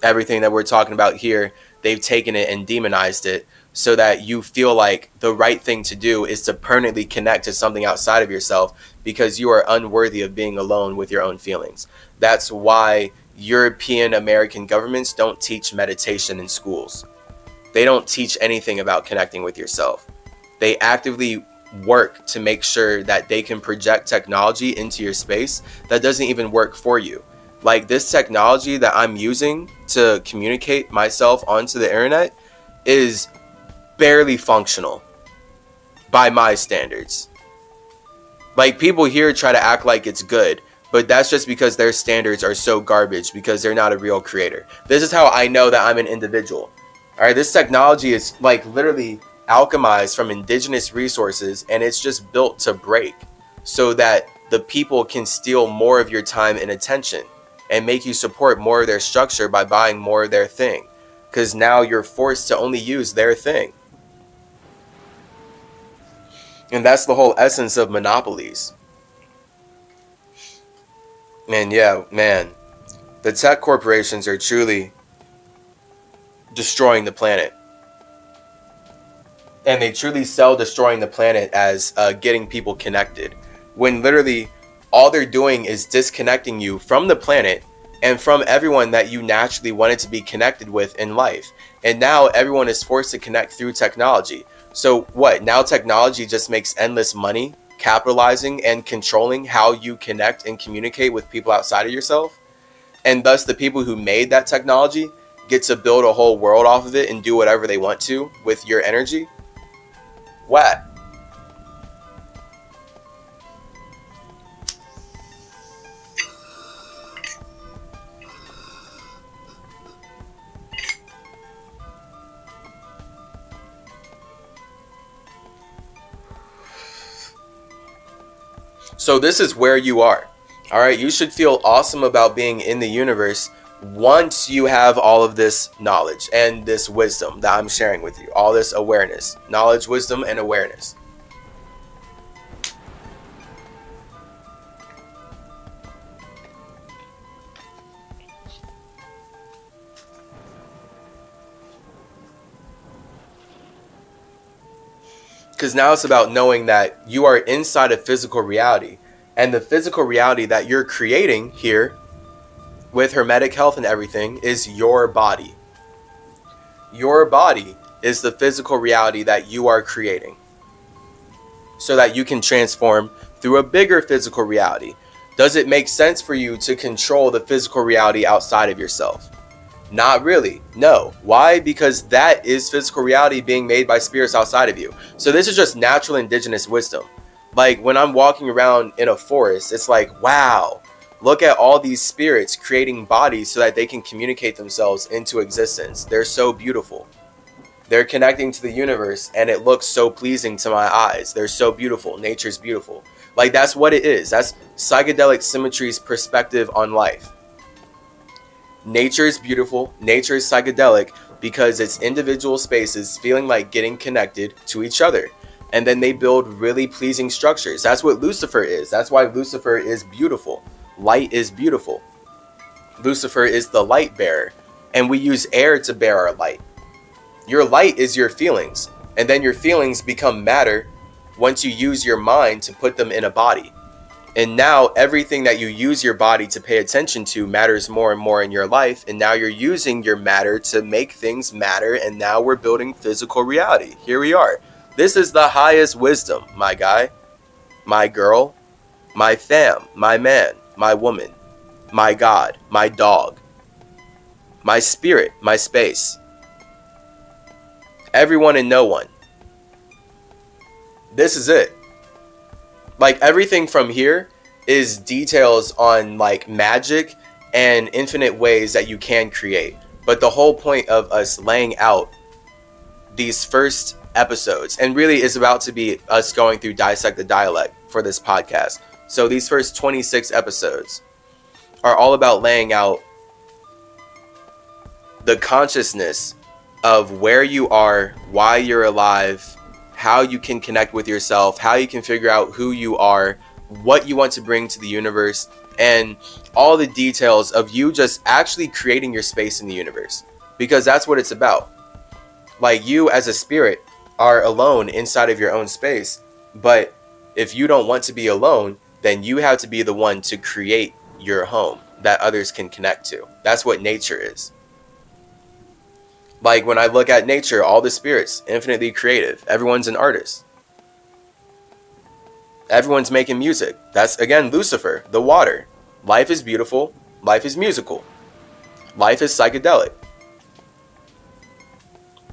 S1: Everything that we're talking about here, they've taken it and demonized it so that you feel like the right thing to do is to permanently connect to something outside of yourself because you are unworthy of being alone with your own feelings. That's why European American governments don't teach meditation in schools. They don't teach anything about connecting with yourself. They actively work to make sure that they can project technology into your space that doesn't even work for you. Like this technology that I'm using to communicate myself onto the internet is barely functional by my standards. Like people here try to act like it's good, but that's just because their standards are so garbage because they're not a real creator. This is how I know that I'm an individual. All right, this technology is like literally alchemized from indigenous resources and it's just built to break so that the people can steal more of your time and attention and make you support more of their structure by buying more of their thing because now you're forced to only use their thing. And that's the whole essence of monopolies. And yeah, man, the tech corporations are truly destroying the planet. And they truly sell destroying the planet as uh, getting people connected, when literally all they're doing is disconnecting you from the planet and from everyone that you naturally wanted to be connected with in life. And now everyone is forced to connect through technology. So what? Now technology just makes endless money, capitalizing and controlling how you connect and communicate with people outside of yourself. And thus the people who made that technology get to build a whole world off of it and do whatever they want to with your energy. What? So this is where you are. All right, you should feel awesome about being in the universe once you have all of this knowledge and this wisdom that I'm sharing with you, all this awareness, knowledge, wisdom, and awareness. Because now it's about knowing that you are inside a physical reality. And the physical reality that you're creating here with Hermetic health and everything is your body. Your body is the physical reality that you are creating. So that you can transform through a bigger physical reality. Does it make sense for you to control the physical reality outside of yourself? Not really. No. Why? Because that is physical reality being made by spirits outside of you. So this is just natural indigenous wisdom. Like when I'm walking around in a forest, it's like, wow, look at all these spirits creating bodies so that they can communicate themselves into existence. They're so beautiful. They're connecting to the universe and it looks so pleasing to my eyes. They're so beautiful. Nature's beautiful. Like that's what it is. That's psychedelic symmetry's perspective on life Nature is beautiful, nature is psychedelic because it's individual spaces feeling like getting connected to each other. And then they build really pleasing structures. That's what Lucifer is. That's why Lucifer is beautiful. Light is beautiful. Lucifer is the light bearer, and we use air to bear our light. Your light is your feelings, and then your feelings become matter once you use your mind to put them in a body. And now everything that you use your body to pay attention to matters more and more in your life. And now you're using your matter to make things matter. And now we're building physical reality. Here we are. This is the highest wisdom, my guy, my girl, my fam, my man, my woman, my God, my dog, my spirit, my space. Everyone and no one. This is it like everything from here is details on like magic and infinite ways that you can create. But the whole point of us laying out these first episodes, and really is about to be us going through Dissect the Dialect for this podcast. So these first 26 episodes are all about laying out the consciousness of where you are, why you're alive, how you can connect with yourself, how you can figure out who you are, what you want to bring to the universe, and all the details of you just actually creating your space in the universe. Because that's what it's about. Like you as a spirit are alone inside of your own space, but if you don't want to be alone, then you have to be the one to create your home that others can connect to. That's what nature is. Like when I look at nature, all the spirits, infinitely creative. Everyone's an artist. Everyone's making music. That's again Lucifer, the water. Life is beautiful. Life is musical. Life is psychedelic.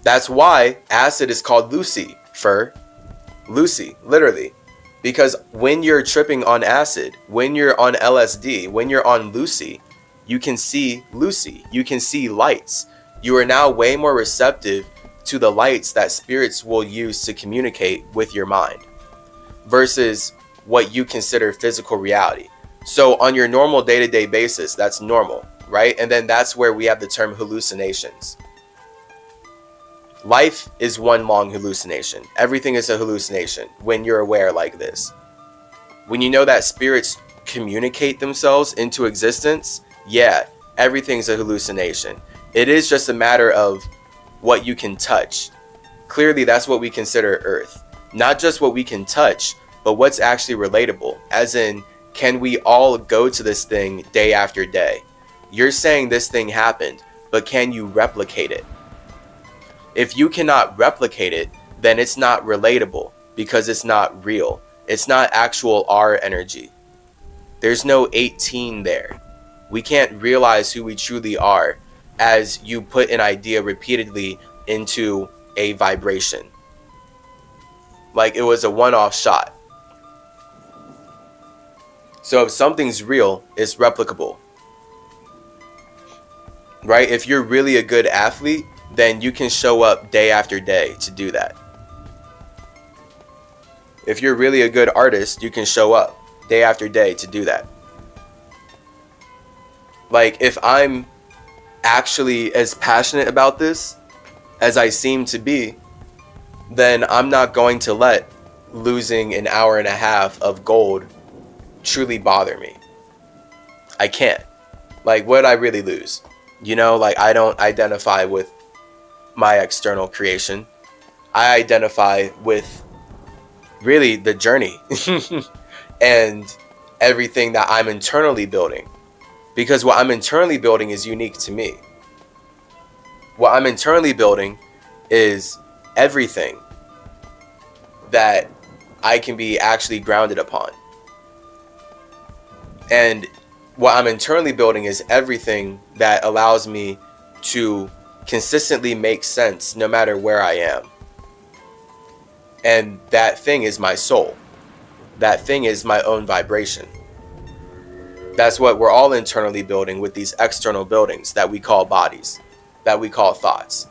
S1: That's why acid is called Lucy, fur. Lucy, literally. Because when you're tripping on acid, when you're on LSD, when you're on Lucy, you can see Lucy. You can see lights. You are now way more receptive to the lights that spirits will use to communicate with your mind versus what you consider physical reality. So, on your normal day to day basis, that's normal, right? And then that's where we have the term hallucinations. Life is one long hallucination. Everything is a hallucination when you're aware like this. When you know that spirits communicate themselves into existence, yeah, everything's a hallucination. It is just a matter of what you can touch. Clearly, that's what we consider Earth. Not just what we can touch, but what's actually relatable. As in, can we all go to this thing day after day? You're saying this thing happened, but can you replicate it? If you cannot replicate it, then it's not relatable because it's not real. It's not actual R energy. There's no 18 there. We can't realize who we truly are as you put an idea repeatedly into a vibration. Like it was a one off shot. So if something's real, it's replicable. Right? If you're really a good athlete, then you can show up day after day to do that. If you're really a good artist, you can show up day after day to do that. Like, if I'm actually as passionate about this as I seem to be, then I'm not going to let losing an hour and a half of gold truly bother me. I can't. Like, what I really lose? You know, like, I don't identify with my external creation. I identify with really the journey and everything that I'm internally building. Because what I'm internally building is unique to me. What I'm internally building is everything that I can be actually grounded upon. And what I'm internally building is everything that allows me to consistently make sense no matter where I am. And that thing is my soul. That thing is my own vibration. That's what we're all internally building with these external buildings that we call bodies, that we call thoughts.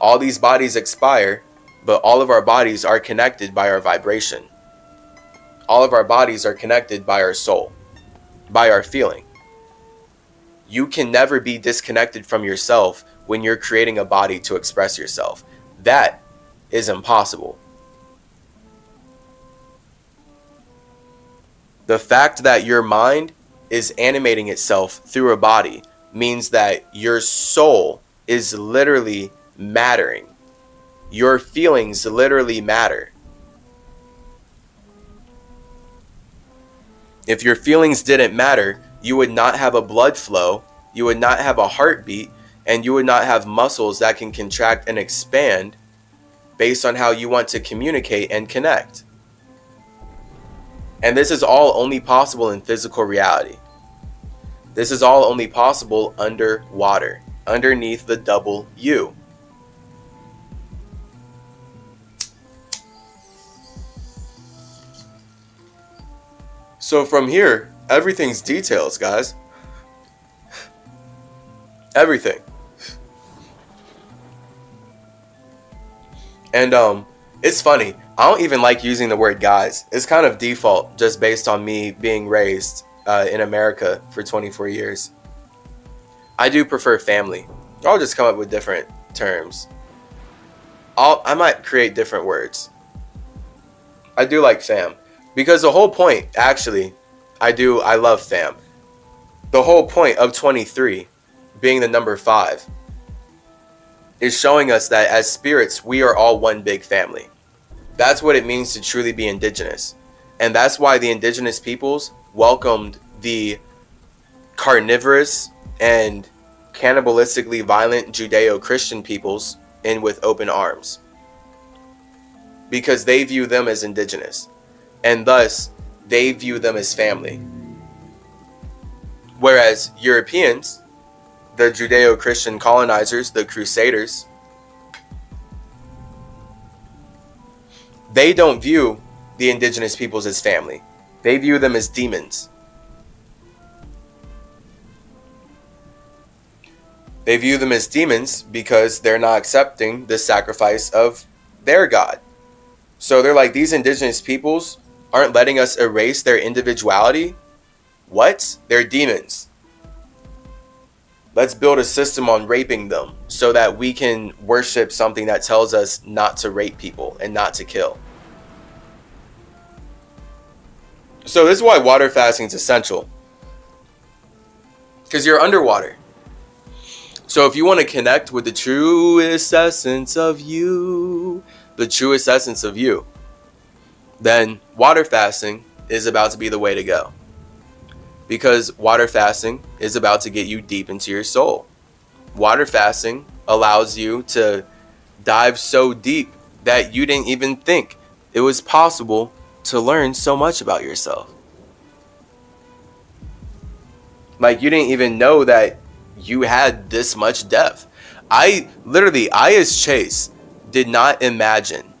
S1: All these bodies expire, but all of our bodies are connected by our vibration. All of our bodies are connected by our soul, by our feeling. You can never be disconnected from yourself when you're creating a body to express yourself. That is impossible. The fact that your mind is animating itself through a body means that your soul is literally mattering. Your feelings literally matter. If your feelings didn't matter, you would not have a blood flow, you would not have a heartbeat, and you would not have muscles that can contract and expand based on how you want to communicate and connect. And this is all only possible in physical reality. This is all only possible underwater, underneath the double U. So from here, everything's details, guys. Everything. And um, it's funny. I don't even like using the word guys. It's kind of default just based on me being raised uh, in America for 24 years. I do prefer family. I'll just come up with different terms. I'll, I might create different words. I do like fam because the whole point, actually, I do, I love fam. The whole point of 23 being the number five is showing us that as spirits, we are all one big family. That's what it means to truly be indigenous. And that's why the indigenous peoples welcomed the carnivorous and cannibalistically violent Judeo Christian peoples in with open arms. Because they view them as indigenous. And thus, they view them as family. Whereas Europeans, the Judeo Christian colonizers, the Crusaders, they don't view the indigenous peoples as family. They view them as demons. They view them as demons because they're not accepting the sacrifice of their God. So they're like, these indigenous peoples aren't letting us erase their individuality. What? They're demons. Let's build a system on raping them so that we can worship something that tells us not to rape people and not to kill. So, this is why water fasting is essential. Because you're underwater. So, if you want to connect with the truest essence of you, the truest essence of you, then water fasting is about to be the way to go because water fasting is about to get you deep into your soul. Water fasting allows you to dive so deep that you didn't even think it was possible to learn so much about yourself. Like you didn't even know that you had this much depth. I literally, I as Chase did not imagine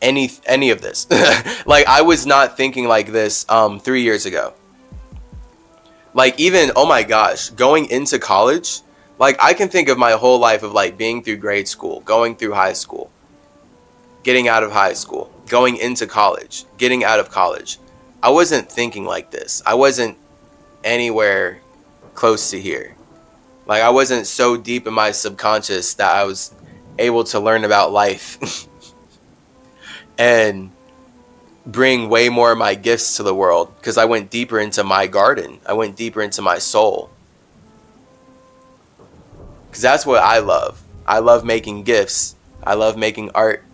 S1: any any of this. like I was not thinking like this um 3 years ago. Like even oh my gosh, going into college, like I can think of my whole life of like being through grade school, going through high school, getting out of high school, going into college, getting out of college. I wasn't thinking like this. I wasn't anywhere close to here. Like I wasn't so deep in my subconscious that I was able to learn about life and bring way more of my gifts to the world because I went deeper into my garden. I went deeper into my soul. Because that's what I love. I love making gifts. I love making art.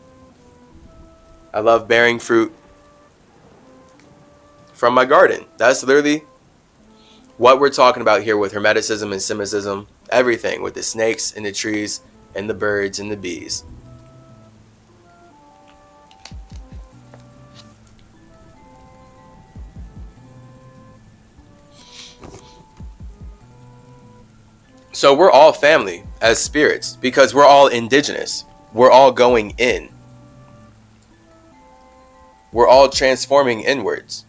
S1: I love bearing fruit from my garden. That's literally what we're talking about here with Hermeticism and Semitism. Everything with the snakes and the trees and the birds and the bees. So we're all family as spirits because we're all indigenous. We're all going in. We're all transforming inwards.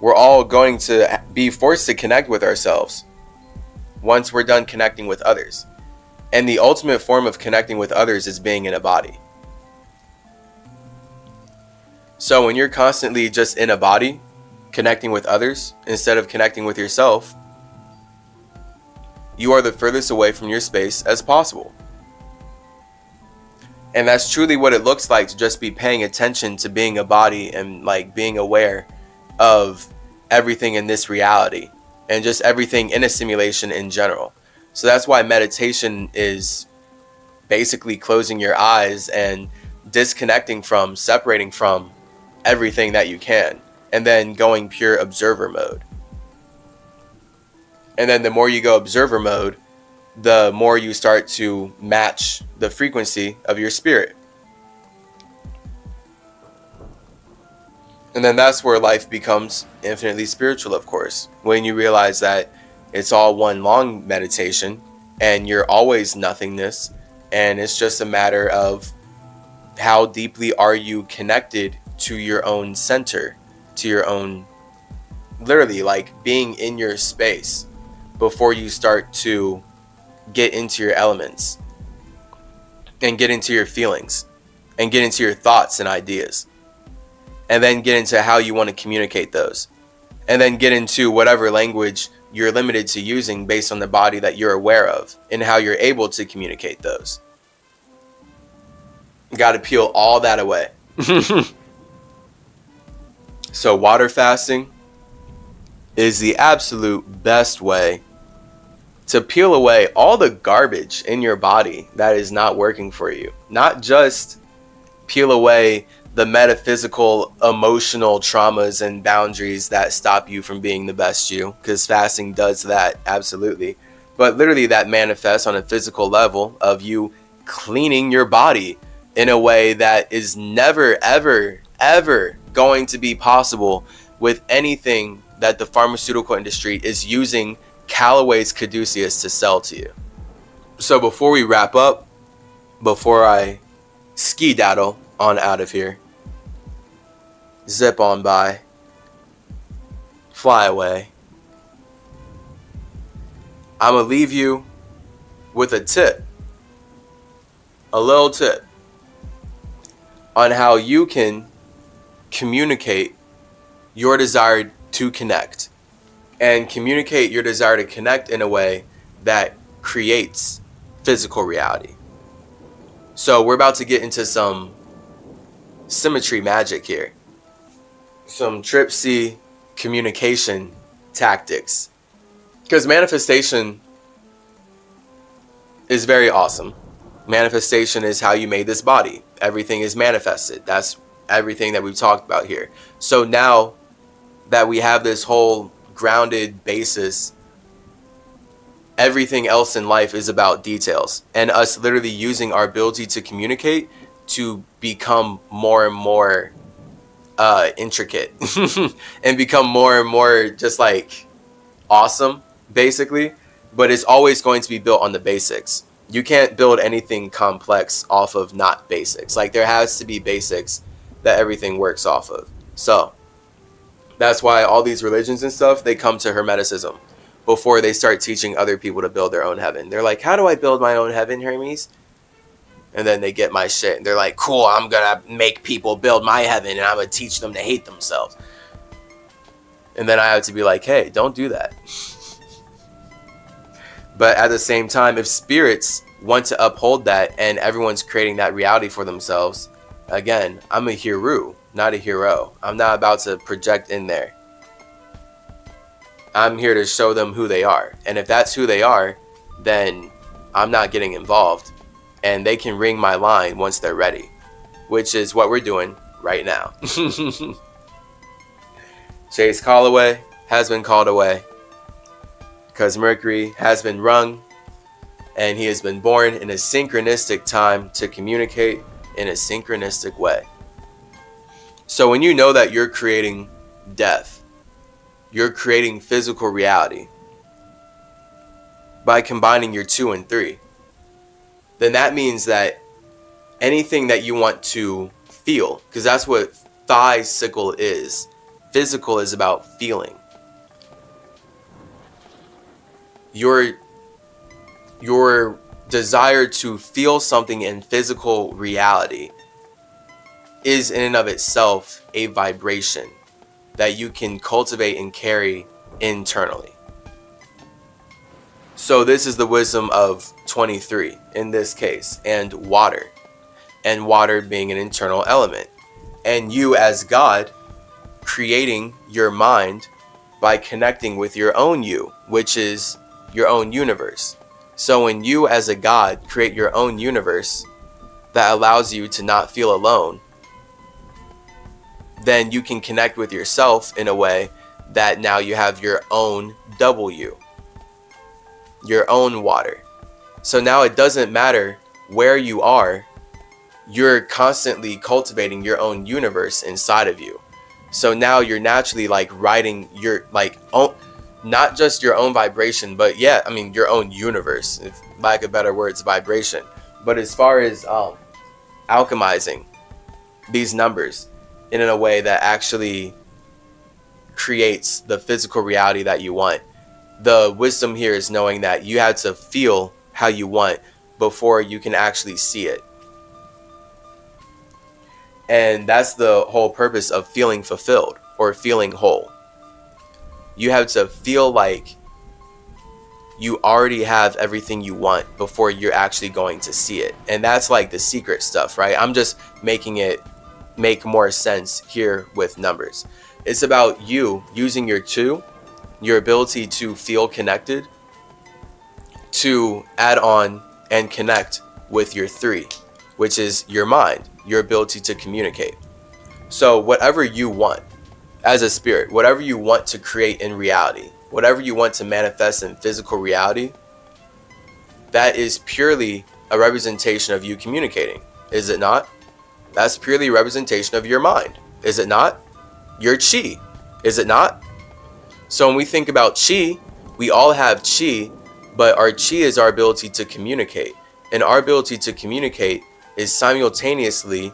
S1: We're all going to be forced to connect with ourselves once we're done connecting with others. And the ultimate form of connecting with others is being in a body. So when you're constantly just in a body, connecting with others instead of connecting with yourself, you are the furthest away from your space as possible. And that's truly what it looks like to just be paying attention to being a body and like being aware of everything in this reality and just everything in a simulation in general. So that's why meditation is basically closing your eyes and disconnecting from, separating from everything that you can, and then going pure observer mode. And then the more you go observer mode, the more you start to match the frequency of your spirit. And then that's where life becomes infinitely spiritual, of course, when you realize that it's all one long meditation and you're always nothingness. And it's just a matter of how deeply are you connected to your own center, to your own, literally, like being in your space before you start to get into your elements. and get into your feelings and get into your thoughts and ideas. And then get into how you want to communicate those. And then get into whatever language you're limited to using based on the body that you're aware of and how you're able to communicate those. Got to peel all that away. so, water fasting is the absolute best way to peel away all the garbage in your body that is not working for you. Not just peel away the metaphysical, emotional traumas and boundaries that stop you from being the best you, because fasting does that, absolutely. But literally, that manifests on a physical level of you cleaning your body in a way that is never, ever, ever going to be possible with anything that the pharmaceutical industry is using Callaway's Caduceus to sell to you. So before we wrap up, before I ski daddle on out of here, zip on by, fly away, I'm going to leave you with a tip, a little tip on how you can communicate your desire to connect and communicate your desire to connect in a way that creates physical reality. So, we're about to get into some symmetry magic here, some trip C communication tactics. Because manifestation is very awesome. Manifestation is how you made this body. Everything is manifested. That's everything that we've talked about here. So now that we have this whole grounded basis, everything else in life is about details and us literally using our ability to communicate to become more and more uh, intricate and become more and more just like awesome, basically. But it's always going to be built on the basics. You can't build anything complex off of not basics. Like there has to be basics that everything works off of. So, that's why all these religions and stuff, they come to Hermeticism before they start teaching other people to build their own heaven. They're like, how do I build my own heaven, Hermes? And then they get my shit. And they're like, cool, I'm to make people build my heaven and I'm to teach them to hate themselves. And then I have to be like, hey, don't do that. but at the same time, if spirits want to uphold that and everyone's creating that reality for themselves, again, I'm a hero not a hero. I'm not about to project in there. I'm here to show them who they are. And if that's who they are, then I'm not getting involved. And they can ring my line once they're ready, which is what we're doing right now. Chase Calloway has been called away because Mercury has been rung and he has been born in a synchronistic time to communicate in a synchronistic way. So when you know that you're creating death, you're creating physical reality by combining your two and three, then that means that anything that you want to feel, because that's what physical is. Physical is about feeling. Your your desire to feel something in physical reality is in and of itself a vibration that you can cultivate and carry internally. So, this is the wisdom of 23 in this case, and water, and water being an internal element. And you, as God, creating your mind by connecting with your own you, which is your own universe. So, when you, as a God, create your own universe that allows you to not feel alone, then you can connect with yourself in a way that now you have your own W, your own water. So now it doesn't matter where you are, you're constantly cultivating your own universe inside of you. So now you're naturally like writing your like own, not just your own vibration, but yeah, I mean your own universe, if lack of better words, vibration. But as far as um, alchemizing these numbers, in a way that actually creates the physical reality that you want. The wisdom here is knowing that you have to feel how you want before you can actually see it. And that's the whole purpose of feeling fulfilled or feeling whole. You have to feel like you already have everything you want before you're actually going to see it. And that's like the secret stuff, right? I'm just making it make more sense here with numbers. It's about you using your two, your ability to feel connected, to add on and connect with your three, which is your mind, your ability to communicate. So, whatever you want as a spirit, whatever you want to create in reality, whatever you want to manifest in physical reality, that is purely a representation of you communicating, is it not? That's purely a representation of your mind, is it not? Your chi, is it not? So when we think about chi, we all have chi, but our chi is our ability to communicate. And our ability to communicate is simultaneously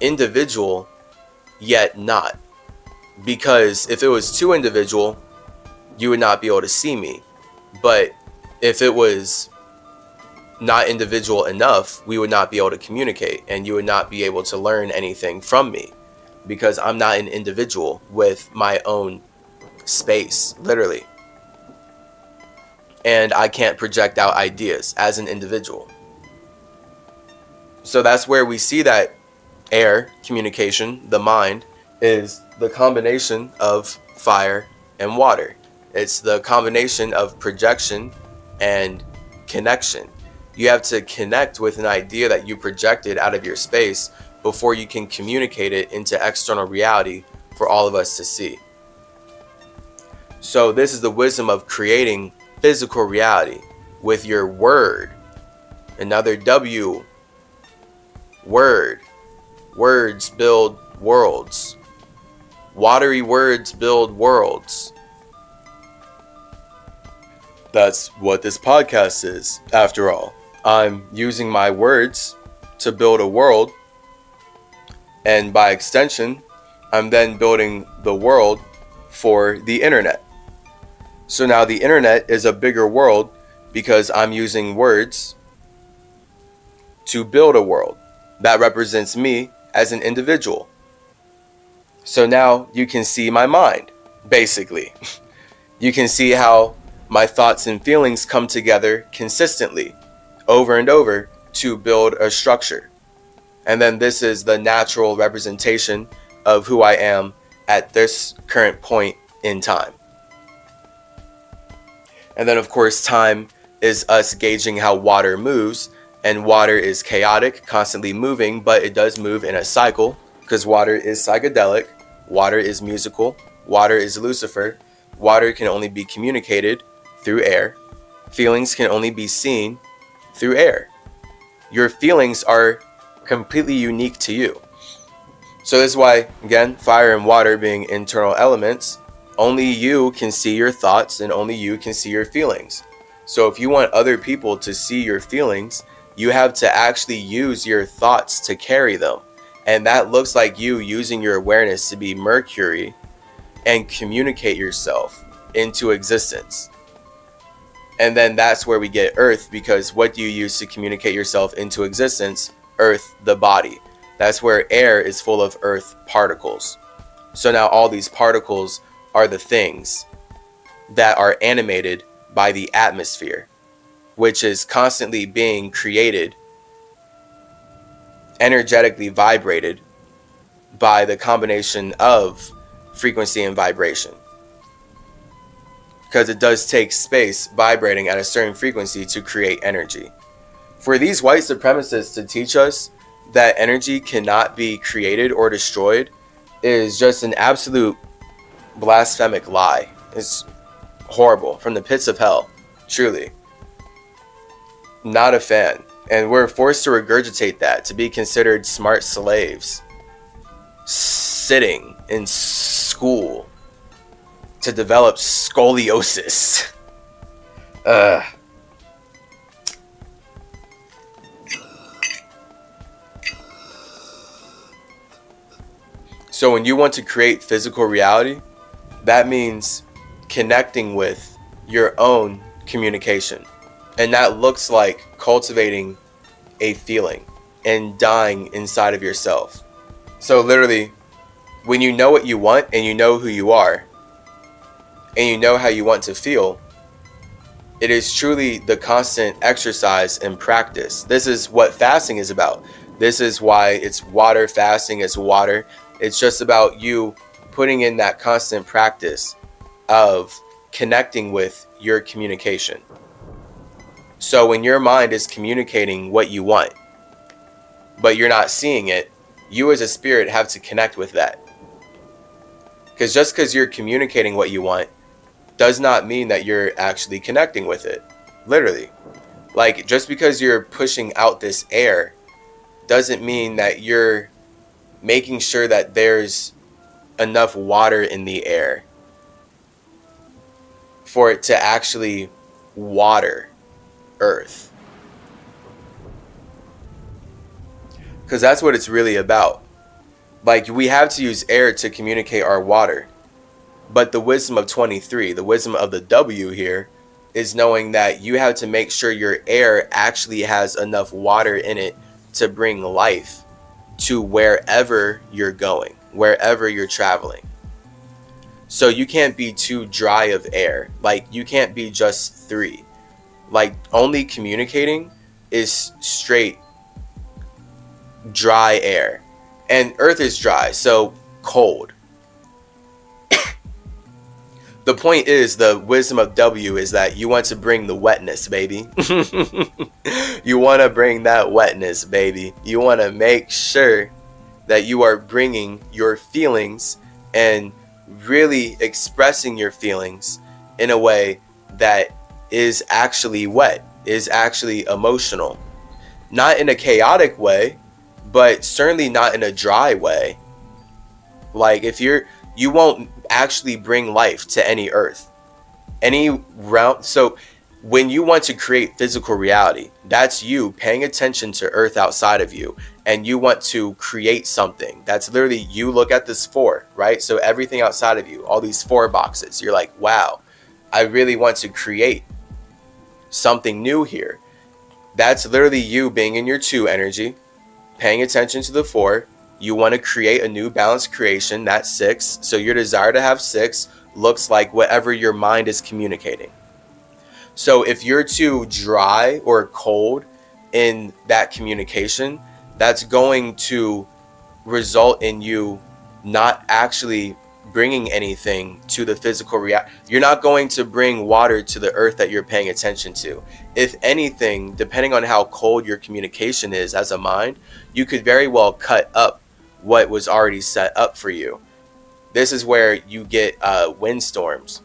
S1: individual yet not. Because if it was too individual, you would not be able to see me. But if it was not individual enough, we would not be able to communicate and you would not be able to learn anything from me because I'm not an individual with my own space, literally. And I can't project out ideas as an individual. So that's where we see that air, communication, the mind, is the combination of fire and water. It's the combination of projection and connection. You have to connect with an idea that you projected out of your space before you can communicate it into external reality for all of us to see. So, this is the wisdom of creating physical reality with your word. Another W. Word. Words build worlds. Watery words build worlds. That's what this podcast is, after all. I'm using my words to build a world, and by extension, I'm then building the world for the internet. So now the internet is a bigger world because I'm using words to build a world that represents me as an individual. So now you can see my mind, basically. you can see how my thoughts and feelings come together consistently over and over to build a structure. And then this is the natural representation of who I am at this current point in time. And then, of course, time is us gauging how water moves. And water is chaotic, constantly moving, but it does move in a cycle because water is psychedelic, water is musical, water is Lucifer, water can only be communicated through air. Feelings can only be seen through air. Your feelings are completely unique to you. So this is why, again, fire and water being internal elements, only you can see your thoughts and only you can see your feelings. So if you want other people to see your feelings, you have to actually use your thoughts to carry them. And that looks like you using your awareness to be Mercury and communicate yourself into existence. And then that's where we get Earth because what do you use to communicate yourself into existence? Earth, the body. That's where air is full of Earth particles. So now all these particles are the things that are animated by the atmosphere, which is constantly being created, energetically vibrated by the combination of frequency and vibration because it does take space vibrating at a certain frequency to create energy. For these white supremacists to teach us that energy cannot be created or destroyed is just an absolute blasphemic lie. It's horrible from the pits of hell, truly. Not a fan. And we're forced to regurgitate that to be considered smart slaves. Sitting in school to develop scoliosis. Uh. So, when you want to create physical reality, that means connecting with your own communication. And that looks like cultivating a feeling and dying inside of yourself. So literally, when you know what you want and you know who you are, and you know how you want to feel, it is truly the constant exercise and practice. This is what fasting is about. This is why it's water fasting, it's water. It's just about you putting in that constant practice of connecting with your communication. So when your mind is communicating what you want, but you're not seeing it, you as a spirit have to connect with that. Because just because you're communicating what you want does not mean that you're actually connecting with it. Literally. Like, just because you're pushing out this air doesn't mean that you're making sure that there's enough water in the air for it to actually water Earth. Because that's what it's really about. Like, we have to use air to communicate our water. But the wisdom of 23, the wisdom of the W here, is knowing that you have to make sure your air actually has enough water in it to bring life to wherever you're going, wherever you're traveling. So you can't be too dry of air. Like you can't be just three. Like only communicating is straight dry air. And earth is dry, so cold the point is the wisdom of W is that you want to bring the wetness, baby. you want to bring that wetness, baby. You want to make sure that you are bringing your feelings and really expressing your feelings in a way that is actually wet, is actually emotional. Not in a chaotic way, but certainly not in a dry way. Like if you're you won't actually bring life to any earth. Any round so when you want to create physical reality, that's you paying attention to earth outside of you and you want to create something. That's literally you look at this four, right? So everything outside of you, all these four boxes, you're like, "Wow, I really want to create something new here." That's literally you being in your 2 energy, paying attention to the 4, you want to create a new balanced creation, that's six. So your desire to have six looks like whatever your mind is communicating. So if you're too dry or cold in that communication, that's going to result in you not actually bringing anything to the physical reality. You're not going to bring water to the earth that you're paying attention to. If anything, depending on how cold your communication is as a mind, you could very well cut up what was already set up for you. This is where you get uh, windstorms.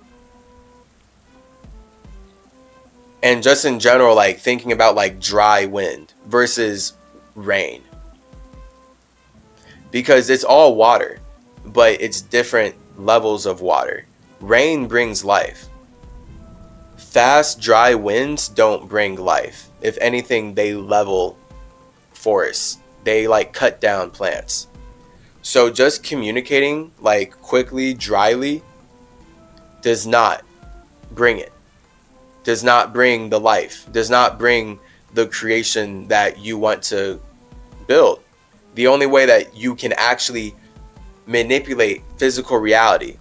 S1: And just in general, like thinking about like dry wind versus rain. Because it's all water, but it's different levels of water. Rain brings life. Fast, dry winds don't bring life. If anything, they level forests. They like cut down plants. So just communicating like quickly, dryly does not bring it. Does not bring the life. Does not bring the creation that you want to build. The only way that you can actually manipulate physical reality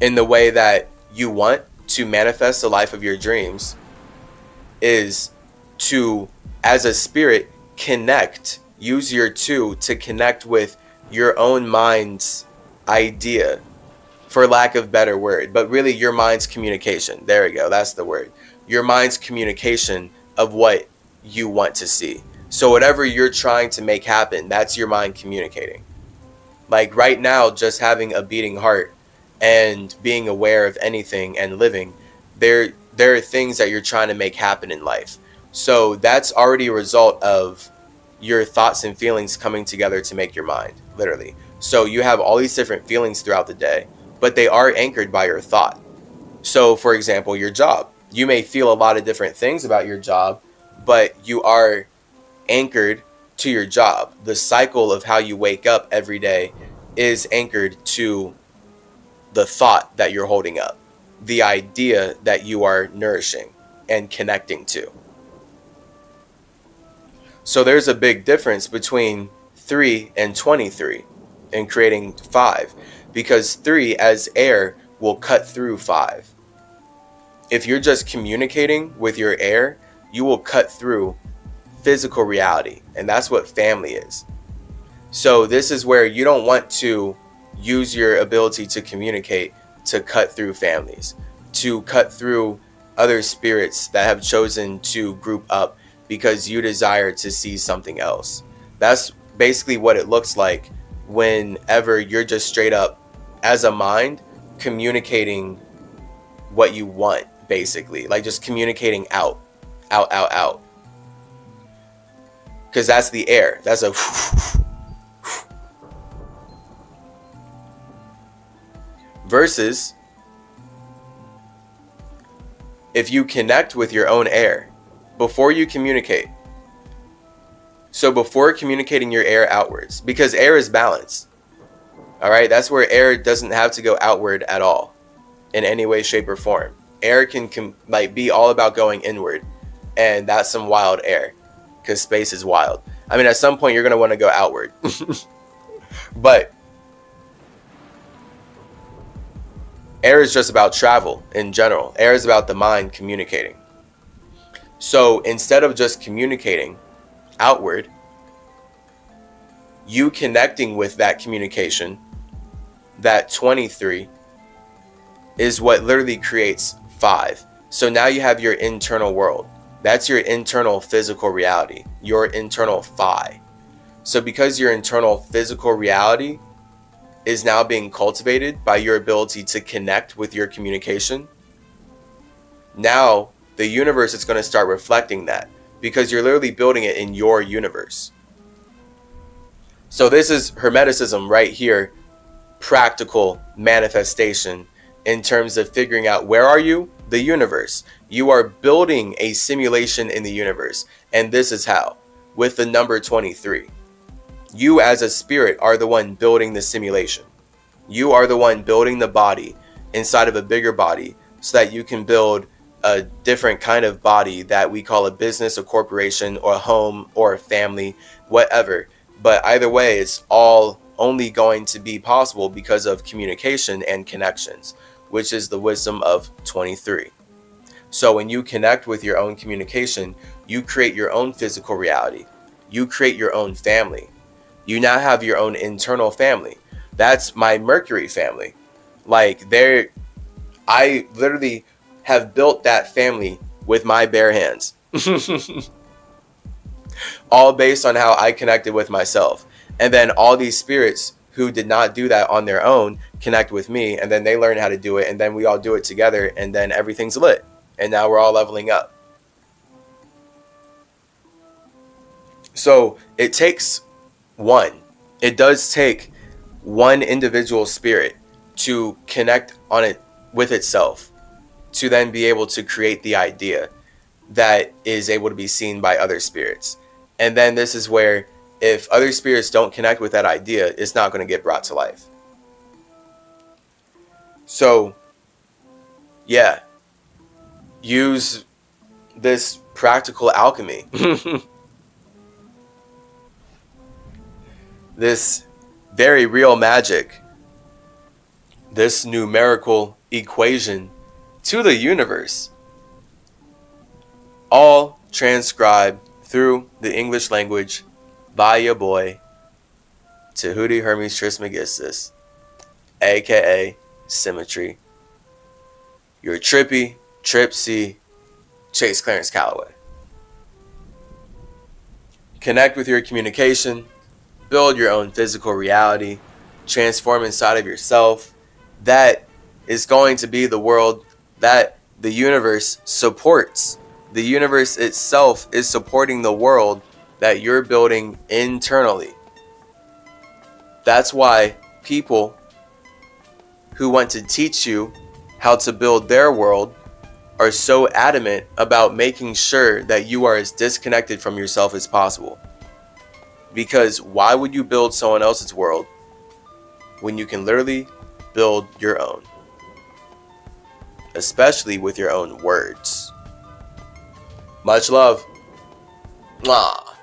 S1: in the way that you want to manifest the life of your dreams is to as a spirit connect use your two to connect with your own mind's idea for lack of better word. But really your mind's communication. There we go. That's the word. Your mind's communication of what you want to see. So whatever you're trying to make happen that's your mind communicating. Like right now just having a beating heart and being aware of anything and living there there are things that you're trying to make happen in life. So that's already a result of your thoughts and feelings coming together to make your mind, literally. So you have all these different feelings throughout the day, but they are anchored by your thought. So, for example, your job. You may feel a lot of different things about your job, but you are anchored to your job. The cycle of how you wake up every day is anchored to the thought that you're holding up, the idea that you are nourishing and connecting to. So there's a big difference between 3 and 23 and creating 5 because 3 as air will cut through 5. If you're just communicating with your air, you will cut through physical reality, and that's what family is. So, this is where you don't want to use your ability to communicate to cut through families, to cut through other spirits that have chosen to group up because you desire to see something else. That's basically what it looks like whenever you're just straight up as a mind communicating what you want basically. Like just communicating out out out out. Because that's the air. That's a versus if you connect with your own air before you communicate so before communicating your air outwards, because air is balance. All right, that's where air doesn't have to go outward at all, in any way, shape, or form. Air can com- like be all about going inward, and that's some wild air, because space is wild. I mean, at some point you're gonna want to go outward, but air is just about travel in general. Air is about the mind communicating. So instead of just communicating, outward, you connecting with that communication, that 23, is what literally creates five. So now you have your internal world. That's your internal physical reality, your internal phi. So because your internal physical reality is now being cultivated by your ability to connect with your communication, now the universe is going to start reflecting that because you're literally building it in your universe. So this is Hermeticism right here, practical manifestation in terms of figuring out where are you? The universe. You are building a simulation in the universe. And this is how with the number 23. You as a spirit are the one building the simulation. You are the one building the body inside of a bigger body so that you can build a different kind of body that we call a business, a corporation, or a home, or a family, whatever. But either way, it's all only going to be possible because of communication and connections, which is the wisdom of 23. So when you connect with your own communication, you create your own physical reality. You create your own family. You now have your own internal family. That's my Mercury family. Like there I literally have built that family with my bare hands. all based on how I connected with myself. And then all these spirits who did not do that on their own connect with me and then they learn how to do it and then we all do it together and then everything's lit. And now we're all leveling up. So it takes one. It does take one individual spirit to connect on it with itself to then be able to create the idea that is able to be seen by other spirits. And then this is where if other spirits don't connect with that idea, it's not going to get brought to life. So, yeah, use this practical alchemy. this very real magic. This numerical equation to the universe. All transcribed through the English language by your boy, Tahuti Hermes Trismegistus, aka Symmetry. You're trippy, Tripsy, Chase Clarence Calloway. Connect with your communication, build your own physical reality, transform inside of yourself. That is going to be the world that the universe supports. The universe itself is supporting the world that you're building internally. That's why people who want to teach you how to build their world are so adamant about making sure that you are as disconnected from yourself as possible. Because why would you build someone else's world when you can literally build your own? Especially with your own words. Much love. Mwah.